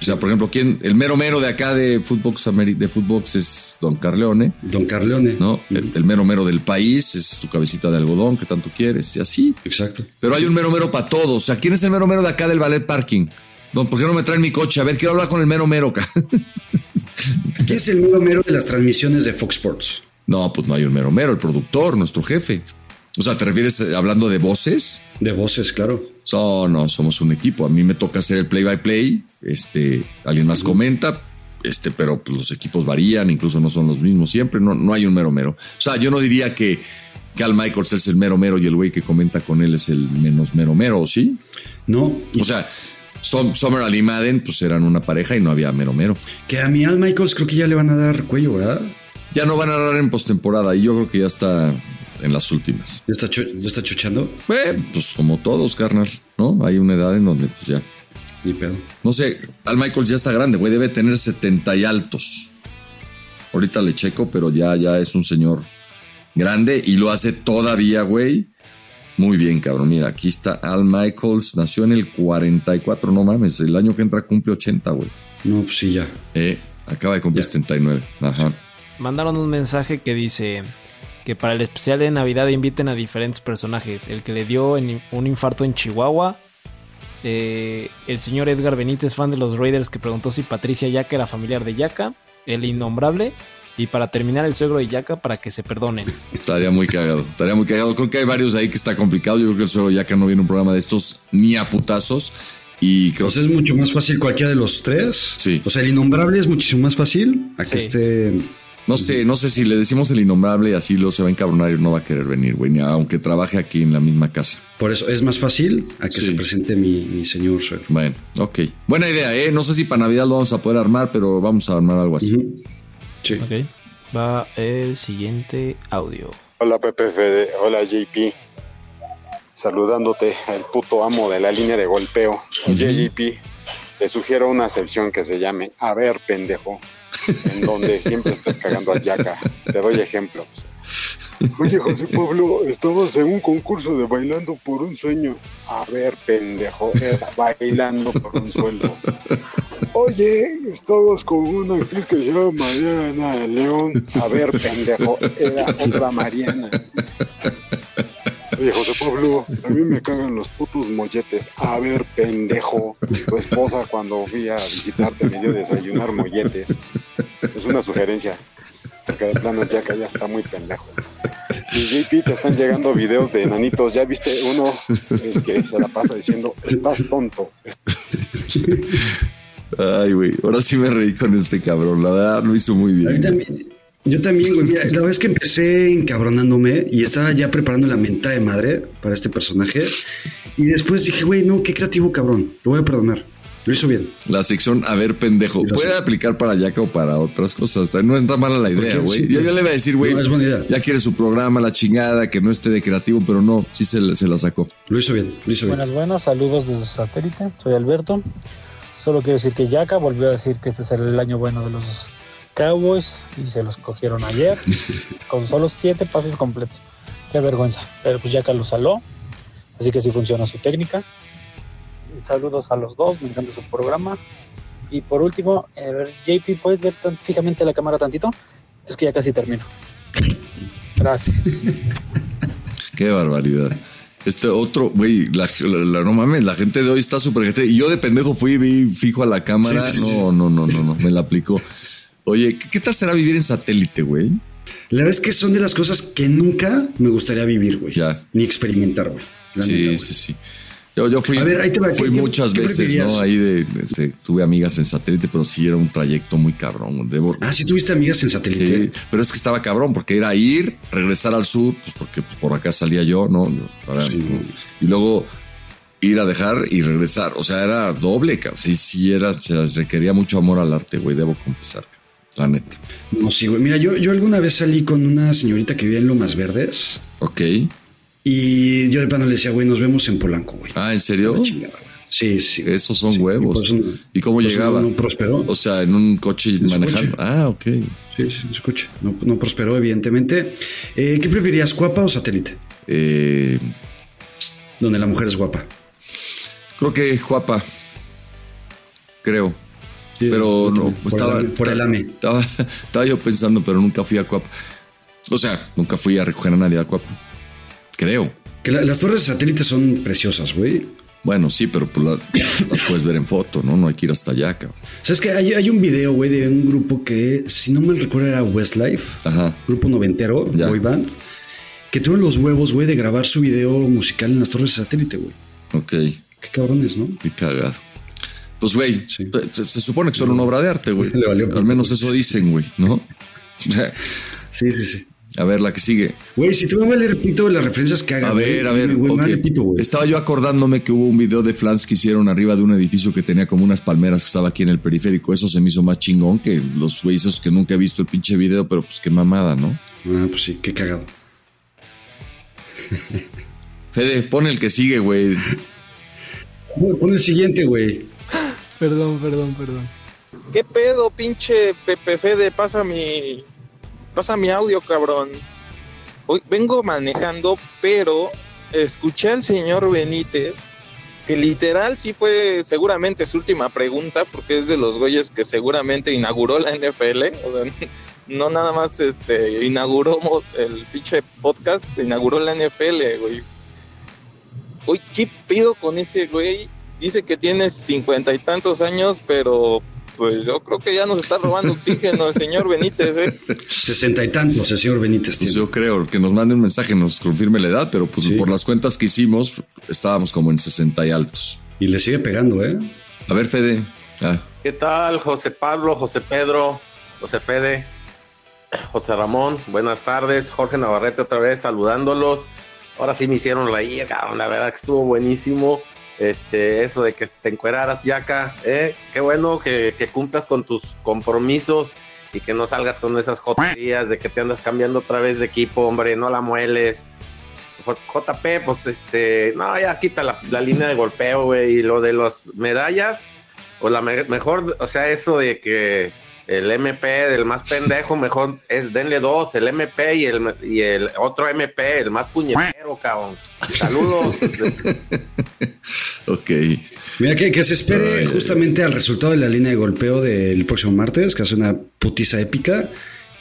O sea, por ejemplo, ¿quién? El mero mero de acá de Footbox, de Footbox es Don Carleone, Don Carleone. ¿no? El, el mero mero del país es tu cabecita de algodón que tanto quieres, y así. Exacto. Pero hay un mero mero para todos. O sea, ¿quién es el mero mero de acá del ballet parking? Don, ¿por qué no me traen mi coche? A ver, quiero hablar con el mero mero. <laughs> ¿Quién es el mero mero de las transmisiones de Fox Sports? no, pues no hay un mero mero, el productor, nuestro jefe. O sea, ¿te refieres eh, hablando de voces? De voces, claro. So, no, somos un equipo. A mí me toca hacer el play by play. Este, alguien más comenta. Este, pero pues, los equipos varían, incluso no son los mismos siempre. No, no hay un mero mero. O sea, yo no diría que Cal Michaels es el mero mero y el güey que comenta con él es el menos mero mero, ¿o sí? No, O sea, Som- Summer y Madden, pues eran una pareja y no había mero mero. que a mi Al Michaels creo que ya le van a dar cuello, ¿verdad? Ya no van a narrar en postemporada y yo creo que ya está en las últimas. ¿Ya está, cho- ya está chochando? Eh, pues como todos, carnal, ¿no? Hay una edad en donde pues ya. Ni pedo. No sé, Al Michaels ya está grande, güey, debe tener 70 y altos. Ahorita le checo, pero ya, ya es un señor grande y lo hace todavía, güey. Muy bien, cabrón. Mira, aquí está Al Michaels, nació en el 44, no mames, el año que entra cumple 80, güey. No, pues sí, ya. Eh, acaba de cumplir Ya. 79. Ajá. Mandaron un mensaje que dice que para el especial de Navidad inviten a diferentes personajes. El que le dio en- un infarto en Chihuahua. eh, el señor Edgar Benítez, fan de los Raiders, que preguntó si Patricia Yaca era familiar de Yaca. El innombrable. Y para terminar, el suegro de Yaca para que se perdonen. Estaría muy cagado, estaría muy cagado. Creo que hay varios ahí que está complicado. Yo creo que el suelo ya que no viene un programa de estos ni a putazos. Y creo Pues es mucho más fácil cualquiera de los tres. Sí. O sea, el innombrable es muchísimo más fácil a que Sí. esté. No sé, no sé si le decimos el innombrable y así lo se va a encabronar y no va a querer venir, güey, ni aunque trabaje aquí en la misma casa. Por eso es más fácil a que Sí. se presente mi, mi señor suegro. Bueno, ok. Buena idea, ¿eh? No sé si para Navidad lo vamos a poder armar, pero vamos a armar algo así. Sí. Ok. Va el siguiente audio. Hola Pepe Fede, hola JP. Saludándote, el puto amo de la línea de golpeo. Oye JP, te sugiero una sección que se llame A ver, pendejo, en donde siempre estás cagando al yaca. Te doy ejemplos. Oye José Pablo, estabas en un concurso de bailando por un sueño. A ver, pendejo, era bailando por un sueldo. Oye, estabas con una actriz que se llama Mariana León. A ver, pendejo, era otra Mariana. Oye, José Pablo, a mí me cagan los putos molletes. A ver, pendejo, tu esposa cuando fui a visitarte me dio desayunar molletes. Es una sugerencia, porque de plano ya que ya está muy pendejo. Y JP, te están llegando videos de enanitos. ¿Ya viste uno el que se la pasa diciendo, estás tonto? Ay, güey. Ahora sí me reí con este cabrón. La verdad lo hizo muy A mí bien. también- yo también, güey. Mira, la verdad es que empecé encabronándome y estaba ya preparando la menta de madre para este personaje. Y después dije, güey, no, qué creativo cabrón. Lo voy a perdonar. Lo hizo bien. La sección, a ver, pendejo. Puede sé. aplicar para Yaka o para otras cosas. No es tan mala la idea, güey. sí, Yo ya le iba a decir, güey, No, ya quiere su programa, la chingada, que no esté de creativo, pero no, sí se, le- se la sacó. Lo hizo bien. Lo hizo bien. Buenas, buenas, saludos desde satélite. Soy Alberto. Solo quiero decir que Yaka volvió a decir que este es el año bueno de los Cowboys y se los cogieron ayer <laughs> con solo siete pases completos. Qué vergüenza. Pero pues Yaka lo saló, así que sí funciona su técnica. Saludos a los dos, me encanta su programa. Y por último, a ver, JP, ¿puedes ver tan fijamente la cámara tantito? Es que ya casi termino. Gracias. <laughs> Qué barbaridad. Este otro, güey, la, la- la- no mames, la gente de hoy está súper gente. Yo de pendejo fui, vi fijo a la cámara. Sí, sí, sí. no, no, no, no, no, me la aplicó. <laughs> Oye, ¿qué, qué tal será vivir en satélite, güey? La verdad es que son de las cosas que nunca me gustaría vivir, güey. Ya. Ni experimentar, güey. Sí, neta, güey. sí, sí. Yo, yo fui, A ver, ahí te va, ¿qué- fui qué- muchas qué veces? ¿no? Ahí de, este, tuve amigas en satélite, pero sí era un trayecto muy cabrón. Debo, Ah, sí tuviste amigas en satélite. Pero es que estaba cabrón, porque era ir, regresar al sur, pues porque pues, por acá salía yo, ¿no? Para- Sí. Y luego ir a dejar y regresar. O sea, era doble, cabrón. Sí, sí, era, se requería mucho amor al arte, güey, debo confesar, cabrón. La neta. No, sí, güey. Mira, yo, yo alguna vez salí con una señorita que vivía en Lomas Verdes Ok. y yo de plano le decía, güey, nos vemos en Polanco, güey. Ah, ¿en serio? Chingada. Sí, sí. Esos son Sí, huevos. no- ¿Y cómo llegaba? No, no prosperó. O sea, en un coche su manejando. coche. Ah, ok. Sí, sí, escucha. No, no prosperó, evidentemente. Eh, ¿Qué preferirías, guapa o satélite? Eh, Donde la mujer es guapa. creo que guapa. Creo. Sí, pero no, por estaba, el por el ame. Estaba, <laughs> estaba yo pensando, pero nunca fui a Cuapa. O sea, nunca fui a recoger a nadie a Cuapa. Creo. Que la- las torres de satélite son preciosas, güey. Bueno, sí, pero pues la- las puedes ver en foto, ¿no? No hay que ir hasta allá, cabrón. ¿Sabes que hay, hay un video, güey, de un grupo que, si no mal recuerdo, era Westlife, Ajá. grupo noventero, Ya. boy band, que tuvieron los huevos, güey, de grabar su video musical en las torres de satélite, güey. Ok. Qué cabrones, ¿no? Qué cagado. Pues, güey, Sí. se, se supone que son una obra de arte, güey. <laughs> Al menos eso dicen, güey, ¿no? <laughs> O sea, Sí, sí, sí. a ver, la que sigue. Güey, si te va a valer pito las referencias que haga, A ver, a ver, dime, güey, ok. vale pito, güey. Estaba yo acordándome que hubo un video de Flans que hicieron arriba de un edificio que tenía como unas palmeras que estaba aquí en el periférico. Eso se me hizo más chingón que los güeyes esos que nunca he visto el pinche video, pero pues qué mamada, ¿no? Ah, pues sí, qué cagado. Fede, pon el que sigue. Güey, Pon el siguiente, güey. Perdón, perdón, perdón. ¿Qué pedo, pinche Pepe Fede? Pasa mi. Pasa mi audio, cabrón. Hoy vengo manejando, pero escuché al señor Benítez, que literal sí fue seguramente su última pregunta, porque es de los güeyes que seguramente inauguró la NFL. <laughs> No nada más este inauguró el pinche podcast, inauguró la NFL, güey. ¿qué pido con ese güey? Dice que tiene cincuenta y tantos años, pero pues yo creo que ya nos está robando oxígeno el señor Benítez, ¿eh? <laughs> Sesenta y tantos, el señor Benítez. Pues yo creo que nos mande un mensaje, nos confirme la edad, pero pues Sí. por las cuentas que hicimos, estábamos como en 60 y altos. Y le sigue pegando, ¿eh? A ver, Fede. Ah, ¿Qué tal, José Pablo, José Pedro, José Fede, José Ramón? Buenas tardes, Jorge Navarrete otra vez saludándolos. Ahora sí me hicieron reír, cabrón, la verdad que estuvo buenísimo. Este, eso de que te encueraras, Yaca, ¿eh? Qué bueno que, que cumplas con tus compromisos y que no salgas con esas joterías de que te andas cambiando otra vez de equipo, hombre, no la mueles. JP, pues este, no, ya quita la, línea de golpeo, güey, y lo de las medallas, o la me- mejor, o sea, eso de que el MP del más pendejo, mejor es denle dos, el MP y el, y el otro MP, el más puñetero, cabrón. Saludos. <laughs> <laughs> ok. Mira, que, que se espere justamente al resultado de la línea de golpeo del próximo martes, que hace una putiza épica.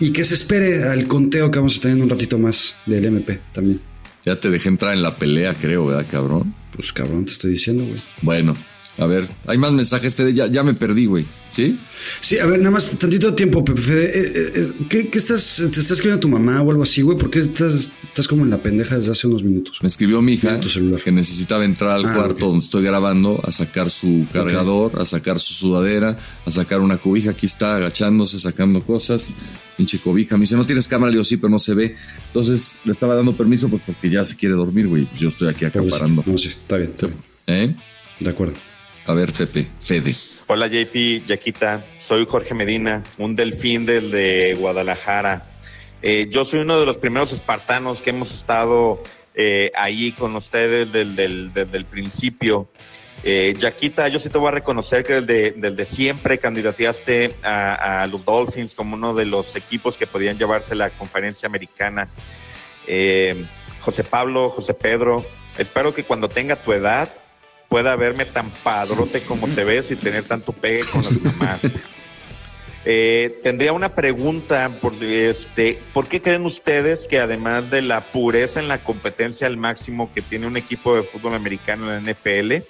Y que se espere al conteo que vamos a tener en un ratito más del MP también. Ya te dejé entrar en la pelea, creo, ¿verdad, cabrón? Pues cabrón, te estoy diciendo, güey. Bueno, a ver, hay más mensajes, Fede. Ya, ya me perdí, güey. ¿Sí? Sí, a ver, nada más tantito tiempo, Pepe Fede. Eh, eh, eh, ¿qué, qué estás, te estás escribiendo a tu mamá o algo así, güey? ¿Por qué estás, estás como en la pendeja desde hace unos minutos? Me escribió mi hija Mira tu celular. que necesitaba entrar al Ah, cuarto donde estoy grabando a sacar su cargador, a sacar su sudadera, a sacar una cobija. Aquí está agachándose, sacando cosas. Pinche cobija. Me dice, ¿no tienes cámara? Le digo, sí, pero no se ve. Entonces le estaba dando permiso pues, porque ya se quiere dormir, güey. Pues yo estoy aquí acaparando. No, sí, está bien, está bien. ¿Eh? De acuerdo. A ver, Pepe, Fede. Hola JP, Yaquita, soy Jorge Medina, un delfín del de Guadalajara. Eh, yo soy uno de los primeros espartanos que hemos estado eh, ahí con ustedes desde el principio. Eh, Yaquita, yo sí te voy a reconocer que desde, desde siempre candidateaste a, a los Dolphins como uno de los equipos que podían llevarse la conferencia americana. Eh, José Pablo, José Pedro, espero que cuando tenga tu edad pueda verme tan padrote como te ves y tener tanto pegue con las mamás. Eh, tendría una pregunta, por, este, ¿por qué creen ustedes que además de la pureza en la competencia al máximo que tiene un equipo de fútbol americano en la NFL,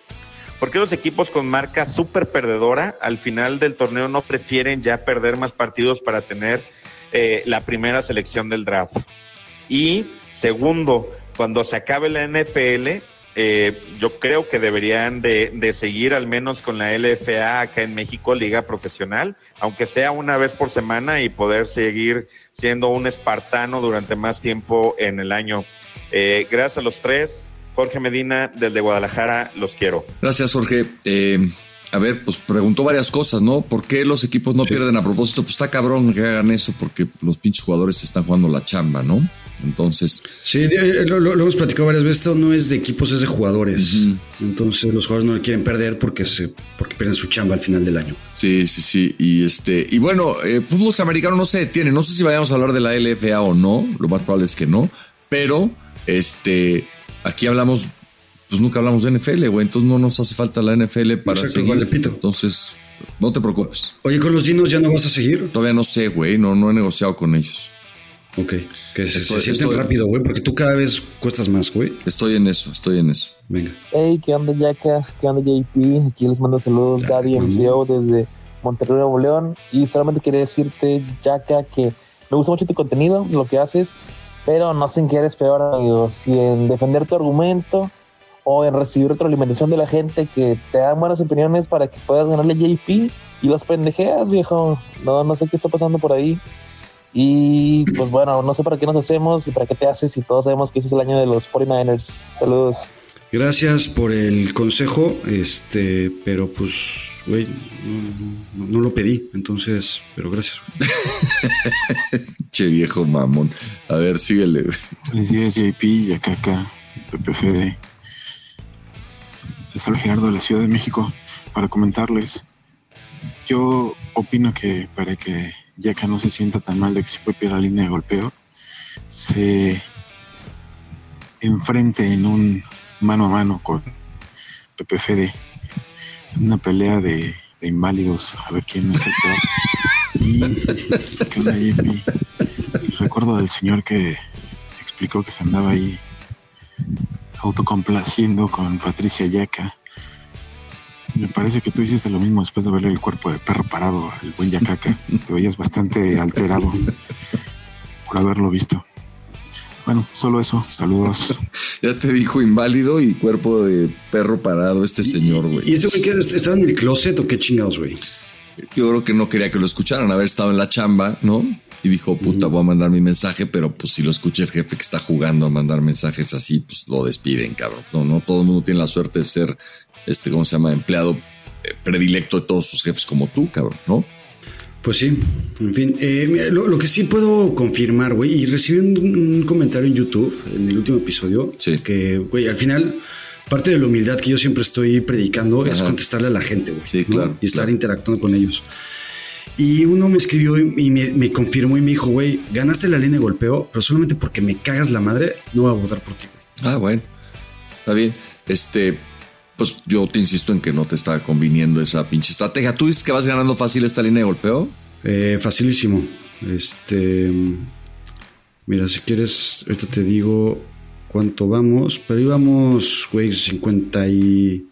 ¿por qué los equipos con marca súper perdedora al final del torneo no prefieren ya perder más partidos para tener eh, la primera selección del draft? Y segundo, cuando se acabe la NFL, eh, yo creo que deberían de, de, seguir al menos con la LFA acá en México, Liga Profesional, aunque sea una vez por semana y poder seguir siendo un espartano durante más tiempo en el año. Eh, gracias a los tres. Jorge Medina, desde Guadalajara, los quiero. Gracias, Jorge. Eh, a ver, pues preguntó varias cosas, ¿no? ¿Por qué los equipos no sí. pierden a propósito? Pues está cabrón que hagan eso porque los pinches jugadores están jugando la chamba, ¿no? Entonces. Sí, lo, lo, lo, hemos platicado varias veces. Esto no es de equipos, es de jugadores. Uh -huh. Entonces los jugadores no le quieren perder porque se, porque pierden su chamba al final del año. Sí, sí, sí. Y este, y bueno, eh, fútbol americano no se detiene. No sé si vayamos a hablar de la LFA o no. Lo más probable es que no. Pero, este, aquí hablamos, pues nunca hablamos de NFL, güey. Entonces no nos hace falta la NFL para Exacto, seguir. Vale, Entonces, no te preocupes. Oye, con los dinos ya no vas a seguir. Todavía no sé, güey. No, no he negociado con ellos. Ok, que se, estoy, se sienten estoy, rápido, güey, porque tú cada vez cuestas más, güey. Estoy en eso, estoy en eso. Venga. Hey, ¿qué onda, Yaka? ¿Qué onda, JP? Aquí les mando saludos, Daddy MCO desde Monterrey, Nuevo León. Y solamente quería decirte, Yaka, que me gusta mucho tu contenido, lo que haces, pero no sé en qué eres peor, amigo. Si en defender tu argumento o en recibir retroalimentación de la gente que te dan buenas opiniones para que puedas ganarle JP y los pendejeas, viejo. No, no sé qué está pasando por ahí. Y pues bueno, no sé para qué nos hacemos y para qué te haces y todos sabemos que ese es el año de los 49ers. Saludos. Gracias por el consejo, este, pero pues, güey, no, no, no, lo pedí, entonces, pero gracias. <laughs> che viejo mamón. A ver, síguele. Felicidades JP, Yacaca, Pepe Fede. Les habla Gerardo de la Ciudad de México para comentarles. Yo opino que para que ya que no se sienta tan mal de que se puede pierder la línea de golpeo, se enfrente en un mano a mano con Pepe Fede, una pelea de, de inválidos, a ver quién es el. Y recuerdo del señor que explicó que se andaba ahí autocomplaciendo con Patricia Yaca. Me parece que tú hiciste lo mismo después de verle el cuerpo de perro parado al buen Yacaca. Te veías bastante alterado por haberlo visto. Bueno, solo eso. Saludos. ya te dijo inválido y cuerpo de perro parado este señor, güey. ¿Y, ¿Y este güey que estaba en el closet o qué chingados, güey? Yo creo que no quería que lo escucharan, haber estado en la chamba, ¿no? Y dijo, puta, voy a mandar mi mensaje, pero pues si lo escucha el jefe que está jugando a mandar mensajes así, pues lo despiden, cabrón. No, no todo el mundo tiene la suerte de ser, este, ¿cómo se llama? Empleado eh, predilecto de todos sus jefes como tú, cabrón, ¿no? Pues sí, en fin, eh, lo, lo, que sí puedo confirmar, güey, y recibí un, un, comentario en YouTube en el último episodio, sí. que, güey, al final parte de la humildad que yo siempre estoy predicando Ajá. es contestarle a la gente, güey. Sí, claro. Y estar claro. interactuando con ellos. Y uno me escribió y me, me confirmó y me dijo, güey, ganaste la línea de golpeo, pero solamente porque me cagas la madre, no voy a votar por ti. Ah, bueno. Está bien. Este, pues yo te insisto en que no te está conviniendo esa pinche estrategia. ¿Tú dices que vas ganando fácil esta línea de golpeo? Eh, facilísimo. Este. Mira, si quieres, ahorita te digo cuánto vamos, pero íbamos, güey, 50 y...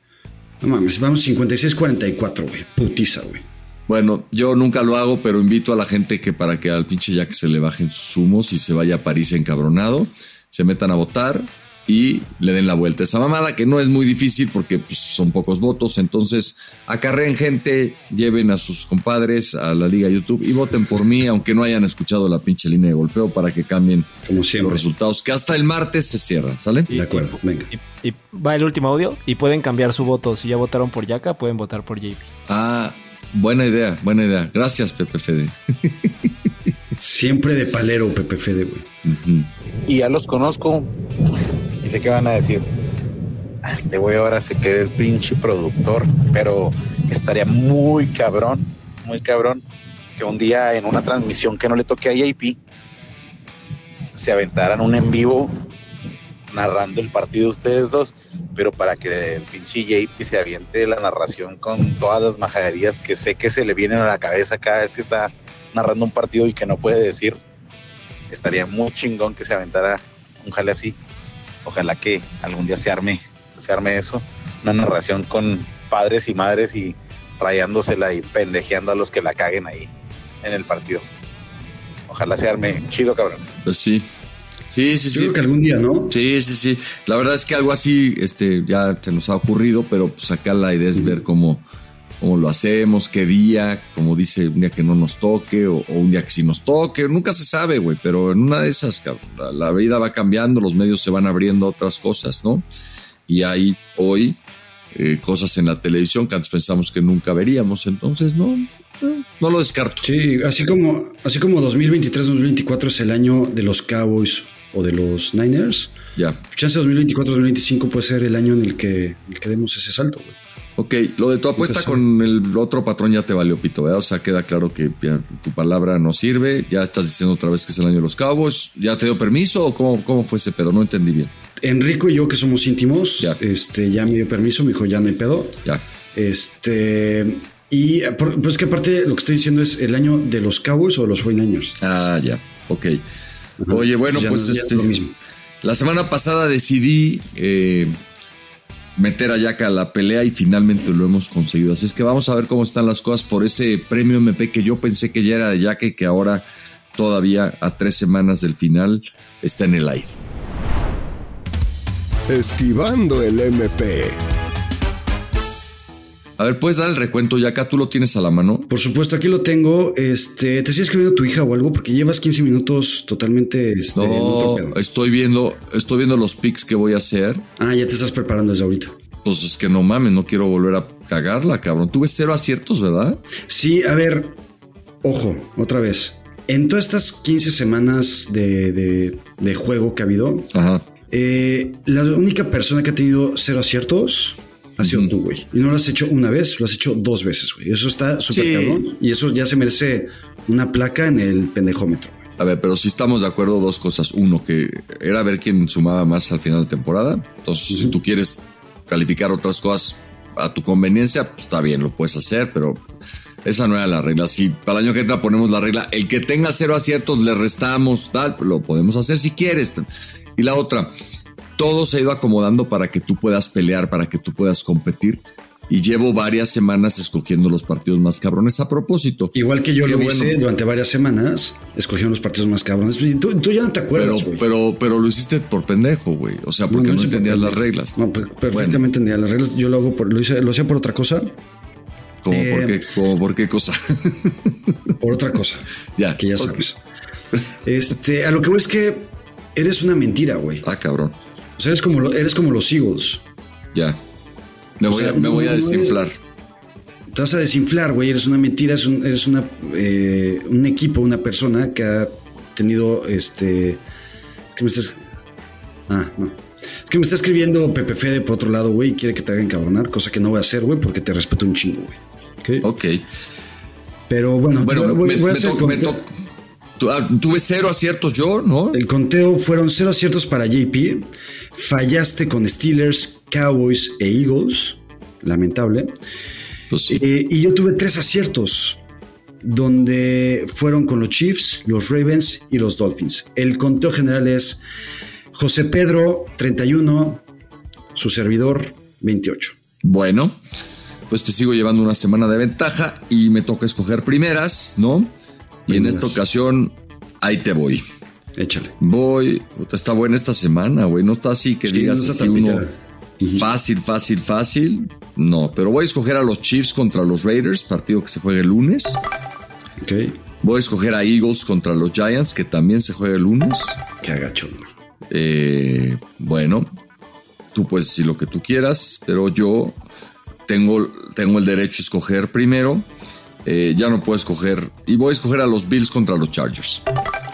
No mames, vamos 56-44, güey. Putiza, güey. Bueno, yo nunca lo hago, pero invito a la gente que para que al pinche Jack se le bajen sus humos y se vaya a París encabronado, se metan a votar y le den la vuelta a esa mamada, que no es muy difícil porque pues, son pocos votos. Entonces, acarreen gente, lleven a sus compadres a la Liga YouTube y voten por mí, aunque no hayan escuchado la pinche línea de golpeo, para que cambien los resultados, que hasta el martes se cierran, ¿sale? De acuerdo, venga. Y, y, va el último audio y pueden cambiar su voto. Si ya votaron por Yaka, pueden votar por JP. Ah, buena idea, buena idea. Gracias, Pepe Fede. Siempre de palero, Pepe Fede, güey. Uh -huh. Y ya los conozco y sé que van a decir, este güey ahora se cree el pinche productor, pero estaría muy cabrón, muy cabrón que un día en una transmisión que no le toque a JP se aventaran un en vivo narrando el partido de ustedes dos, pero para que el pinche JP se aviente la narración con todas las majaderías que sé que se le vienen a la cabeza cada vez que está narrando un partido y que no puede decir, estaría muy chingón que se aventara un jale así ojalá que algún día se arme, se arme eso, una narración con padres y madres y rayándosela y pendejeando a los que la caguen ahí en el partido. Ojalá se arme chido, cabrones. Pues sí. Sí, sí, sí. Creo que algún día, ¿no? Sí, sí, sí. La verdad es que algo así este, ya se nos ha ocurrido, pero pues acá la idea es ver cómo, cómo lo hacemos, qué día, como dice, un día que no nos toque o, o un día que sí nos toque. Nunca se sabe, güey, pero en una de esas, la, la vida va cambiando, los medios se van abriendo a otras cosas, ¿no? Y hay hoy eh, cosas en la televisión que antes pensamos que nunca veríamos, entonces no, no, no lo descarto. Sí, así como, así como 2023-2024 es el año de los Cowboys o de los Niners. Ya. Chance 2024-2025 puede ser el año en el que, en el que demos ese salto, güey. Ok, lo de tu apuesta con el otro patrón ya te valió pito, ¿verdad? O sea, queda claro que ya tu palabra no sirve, ya estás diciendo otra vez que es el año de los cabos, ¿ya te dio permiso o cómo, cómo fue ese pedo? No entendí bien. Enrico y yo, que somos íntimos, este, ya me dio permiso, me dijo, ya no hay pedo. Ya. Este. Y pues que aparte lo que estoy diciendo es el año de los Cowboys o de los 49ers. Ah, ya, ok. Oye, bueno, Ya pues ya este, es lo mismo. la semana pasada decidí eh, meter a Yaka a la pelea y finalmente lo hemos conseguido. Así es que vamos a ver cómo están las cosas por ese premio MP que yo pensé que ya era de Yaka y que ahora todavía a tres semanas del final está en el aire. Esquivando el MP. A ver, ¿puedes dar el recuento, Yaka? ¿Tú lo tienes a la mano? Por supuesto, aquí lo tengo. Este, ¿te sigue escribiendo tu hija o algo? Porque llevas 15 minutos totalmente este, No, estoy viendo, estoy viendo los picks que voy a hacer. Ah, ya te estás preparando desde ahorita. Pues es que no mames, no quiero volver a cagarla, cabrón. Tuve cero aciertos, ¿verdad? Sí, a ver, ojo, otra vez. En todas estas 15 semanas de, de- de juego que ha habido, Ajá. eh, la única persona que ha tenido cero aciertos ha sido tú, güey. Y no lo has hecho una vez, lo has hecho dos veces, güey. Eso está súper Sí. cabrón. Y eso ya se merece una placa en el pendejómetro. A ver, pero si estamos de acuerdo, dos cosas. Uno, que era ver quién sumaba más al final de temporada. Entonces, si tú quieres calificar otras cosas a tu conveniencia, pues está bien, lo puedes hacer, pero esa no era la regla. Si para el año que entra ponemos la regla, el que tenga cero aciertos le restamos, tal, lo podemos hacer si quieres. Y la otra, todo se ha ido acomodando para que tú puedas pelear, para que tú puedas competir. Y llevo varias semanas escogiendo los partidos más cabrones a propósito. Igual que yo Qué lo bueno. hice durante varias semanas, escogieron los partidos más cabrones. Tú, tú ya no te acuerdas, Pero, pero, pero lo hiciste por pendejo, güey. O sea, porque no, por entendías las reglas. No, per- perfectamente entendía las reglas. Yo lo hago por, lo hice, lo hacía por otra cosa. ¿Cómo por Eh, qué? ¿Cómo por qué cosa? <laughs> Por otra cosa. <laughs> ya. Que ya sabes. Este, a lo que voy es que eres una mentira, güey. Ah, cabrón. O sea, eres como, lo- eres como los Eagles. Ya. Me O voy, sea, a, me no, voy a no desinflar. Te vas a desinflar, güey. Eres una mentira, eres un, eres una, eh, un equipo, una persona que ha tenido este. ¿Qué me estás.? Ah, no. Es que me está escribiendo Pepe Fede por otro lado, güey, y quiere que te haga encabronar, cosa que no voy a hacer, güey, porque te respeto un chingo, güey. Ok. Pero bueno, Bueno, yo voy, me- voy a me hacer to- me to- tuve cero aciertos yo, ¿no? El conteo fueron cero aciertos para JP. Fallaste con Steelers, Cowboys e Eagles. Lamentable. Pues sí. Eh, y yo tuve tres aciertos. Donde fueron con los Chiefs, los Ravens y los Dolphins. El conteo general es José Pedro, 31. Su servidor, 28. Bueno, pues te sigo llevando una semana de ventaja y me toca escoger primeras, ¿no? Y en esta ocasión, ahí te voy. Échale. Voy, está buena esta semana, güey. No está así que Sí, digas no así uno fácil, fácil, fácil. No, pero voy a escoger a los Chiefs contra los Raiders, partido que se juega el lunes. Ok. Voy a escoger a Eagles contra los Giants, que también se juega el lunes. Qué agacho. Eh, bueno, tú puedes decir lo que tú quieras, pero yo tengo, tengo el derecho a escoger primero. Eh, ya no puedo escoger. Y voy a escoger a los Bills contra los Chargers.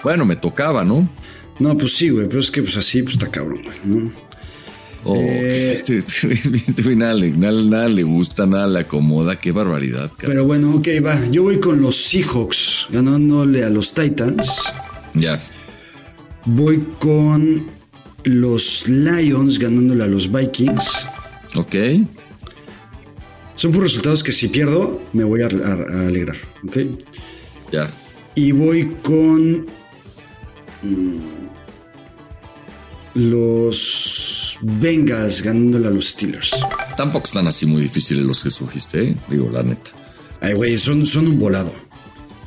Bueno, me tocaba, ¿no? No, pues sí, güey, pero es que pues así pues está cabrón, güey. ¿no? Oh, Eh, <laughs> este, este nada, le- nada- nada le gusta, nada le acomoda. Qué barbaridad, cara. Pero bueno, ok, va. Yo voy con los Seahawks ganándole a los Titans. Ya. Voy con los Lions ganándole a los Vikings. Ok. Son por resultados que si pierdo me voy a, a- a alegrar, ¿ok? Ya. Y voy con mm, los Bengals ganándole a los Steelers. Tampoco están así muy difíciles los que escogiste, ¿eh? digo, la neta. Ay, güey, son, son un volado.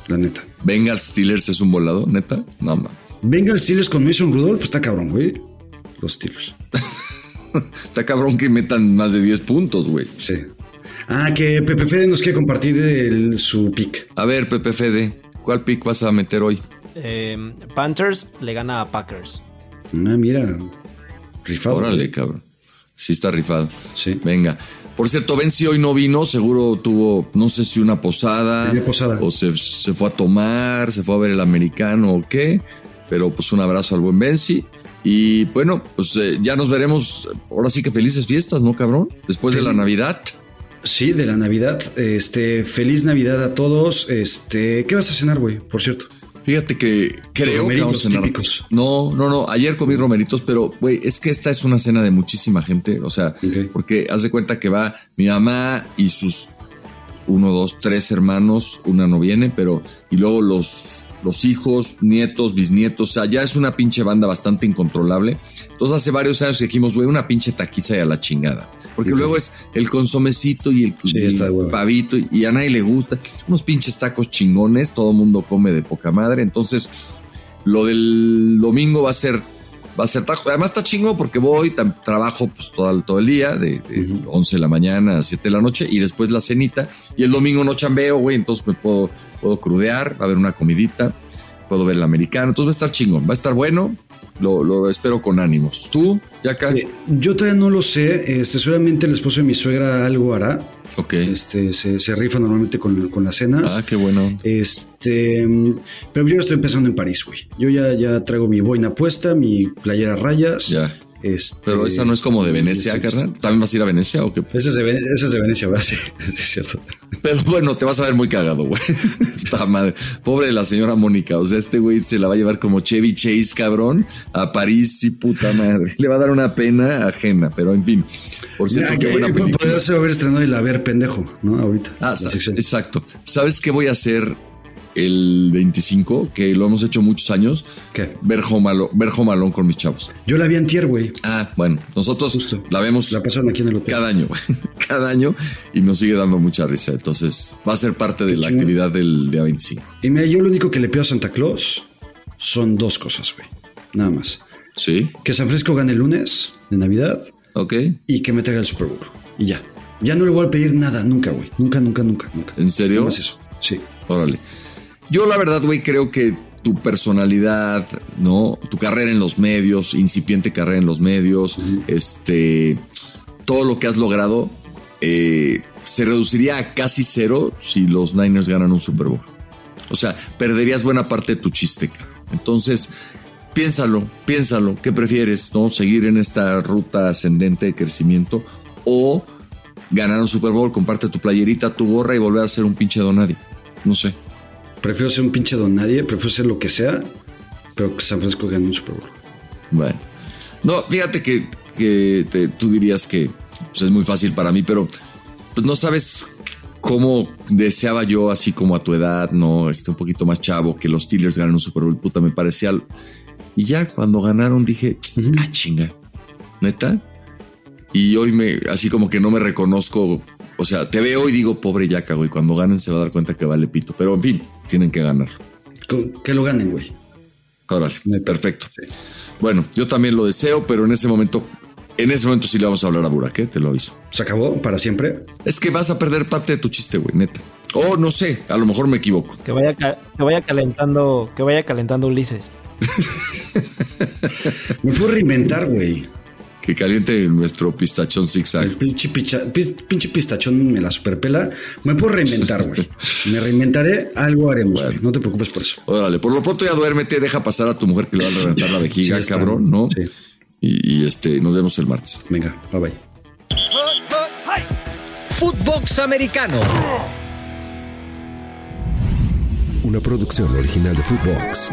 la neta. Bengals Steelers es un volado, neta. No mames. Venga Steelers con Mason Rudolph, está cabrón, güey. Los Steelers. <laughs> Está cabrón que metan más de 10 puntos, güey. Sí. Ah, que Pepe Fede nos quiere compartir el- su pick. A ver, Pepe Fede, ¿cuál pick vas a meter hoy? Eh, Panthers le gana a Packers. Ah, mira. Rifado. Órale, cabrón. Sí está rifado. Sí. Venga. Por cierto, Ben si hoy no vino, seguro tuvo, no sé si una posada, Tenía posada. o se, se fue a tomar, se fue a ver el americano o qué, pero pues un abrazo al buen Benzi. Y bueno, pues eh, ya nos veremos, ahora sí que felices fiestas, ¿no, cabrón? Después de la Navidad. Sí, de la Navidad. Este, feliz Navidad a todos. Este, ¿qué vas a cenar, güey? Por cierto. Fíjate que creo que vamos a cenar. típicos. No, no, no. Ayer comí romeritos, pero güey, es que esta es una cena de muchísima gente. O sea, porque haz de cuenta que va mi mamá y sus uno, dos, tres hermanos, una no viene, pero y luego los, los hijos, nietos, bisnietos, o sea, ya es una pinche banda bastante incontrolable. Entonces hace varios años que dijimos, güey, una pinche taquiza y a la chingada. Porque Ok. luego es el consomecito y el, y de hueva. pavito y a nadie le gusta. Unos pinches tacos chingones, todo el mundo come de poca madre. Entonces, lo del domingo va a ser va a ser taco. Además está chingo porque voy, trabajo pues todo, el- todo el día, de, de 11 de la mañana a 7 de la noche y después la cenita. Y el domingo no chambeo, güey, entonces me puedo, puedo crudear, va a haber una comidita, puedo ver el americano. Entonces va a estar chingón, va a estar bueno. Lo, lo espero con ánimos. ¿Tú, ya acá? Yo todavía no lo sé. Este, seguramente el esposo de mi suegra algo hará. Ok. Este, se, se rifa normalmente con, con las cenas. Ah, qué bueno. Este, pero yo estoy empezando en París, güey. Yo ya, ya traigo mi boina puesta, mi playera a rayas. Ya. Este, Pero esa no es como de Venecia, carnal. ¿También vas a ir a Venecia o qué? Esa es de, Vene- esa es de Venecia, ¿verdad? <laughs> Sí, es cierto. Pero bueno, te vas a ver muy cagado, güey. <laughs> Madre. Pobre de la señora Mónica. O sea, este güey se la va a llevar como Chevy Chase, cabrón, a París y puta madre. Le va a dar una pena ajena, pero en fin. Por cierto, Mira, qué buena película. Podría haber estrenado el haber pendejo, ¿no? Ahorita. Ah, La exacto. ¿Sabes qué voy a hacer el 25? Que lo hemos hecho muchos años. ¿Qué? Ver Home Alone con mis chavos. Yo la vi antier, güey. Ah, bueno, nosotros la vemos La pasaron aquí en el hotel. cada año, güey. <laughs> cada año y nos sigue dando mucha risa. Entonces va a ser parte de la actividad del día 25. Y mira, yo lo único que le pido a Santa Claus son dos cosas, güey. Nada más. Sí. Que San Francisco gane el lunes de Navidad Ok. y que me traiga el Super Bowl. Y ya. Ya no le voy a pedir nada, nunca, güey. Nunca, nunca, nunca, nunca. ¿En serio? Nada más eso. Sí. Órale. Yo la verdad, güey, creo que tu personalidad, ¿no? Tu carrera en los medios, incipiente carrera en los medios, este, todo lo que has logrado, eh, se reduciría a casi cero si los Niners ganan un Super Bowl. O sea, perderías buena parte de tu chiste. Entonces, piénsalo, piénsalo. ¿Qué prefieres, no? Seguir en esta ruta ascendente de crecimiento o ganar un Super Bowl, comparte tu playerita, tu gorra y volver a ser un pinche don nadie. No sé. Prefiero ser un pinche don nadie, prefiero ser lo que sea, pero que San Francisco gane un Super Bowl. Bueno. No, fíjate que, que te- tú dirías que pues, es muy fácil para mí, pero pues no sabes cómo deseaba yo, así como a tu edad, no, este, un poquito más chavo, que los Steelers ganen un Super Bowl, puta, me parecía. Y ya cuando ganaron dije, ah, chinga, neta. Y hoy me, así como que no me reconozco, o sea, te veo y digo, pobre Yaca, güey, cuando ganen se va a dar cuenta que vale pito, pero en fin, tienen que ganar. Con- Que lo ganen, güey. Órale, perfecto. Bueno, yo también lo deseo, pero en ese momento, en ese momento sí le vamos a hablar a Burak, ¿eh? te lo aviso. ¿Se acabó para siempre? Es que vas a perder parte de tu chiste, güey, neta. O no sé, a lo mejor me equivoco. Que vaya, que vaya calentando, que vaya calentando Ulises. <laughs> Me puedo reinventar, güey. Que caliente nuestro pistachón zigzag. Pinche, picha- pis- pinche pistachón me la superpela. Me puedo reinventar, güey. Me reinventaré, algo haremos, güey. No te preocupes por eso. Órale, por lo pronto ya duérmete, deja pasar a tu mujer que le va a reventar la vejiga, Sí, cabrón, ¿no? Sí. Y, y, este, nos vemos el martes. Venga, bye bye. Footbox Americano. Una producción original de Footbox.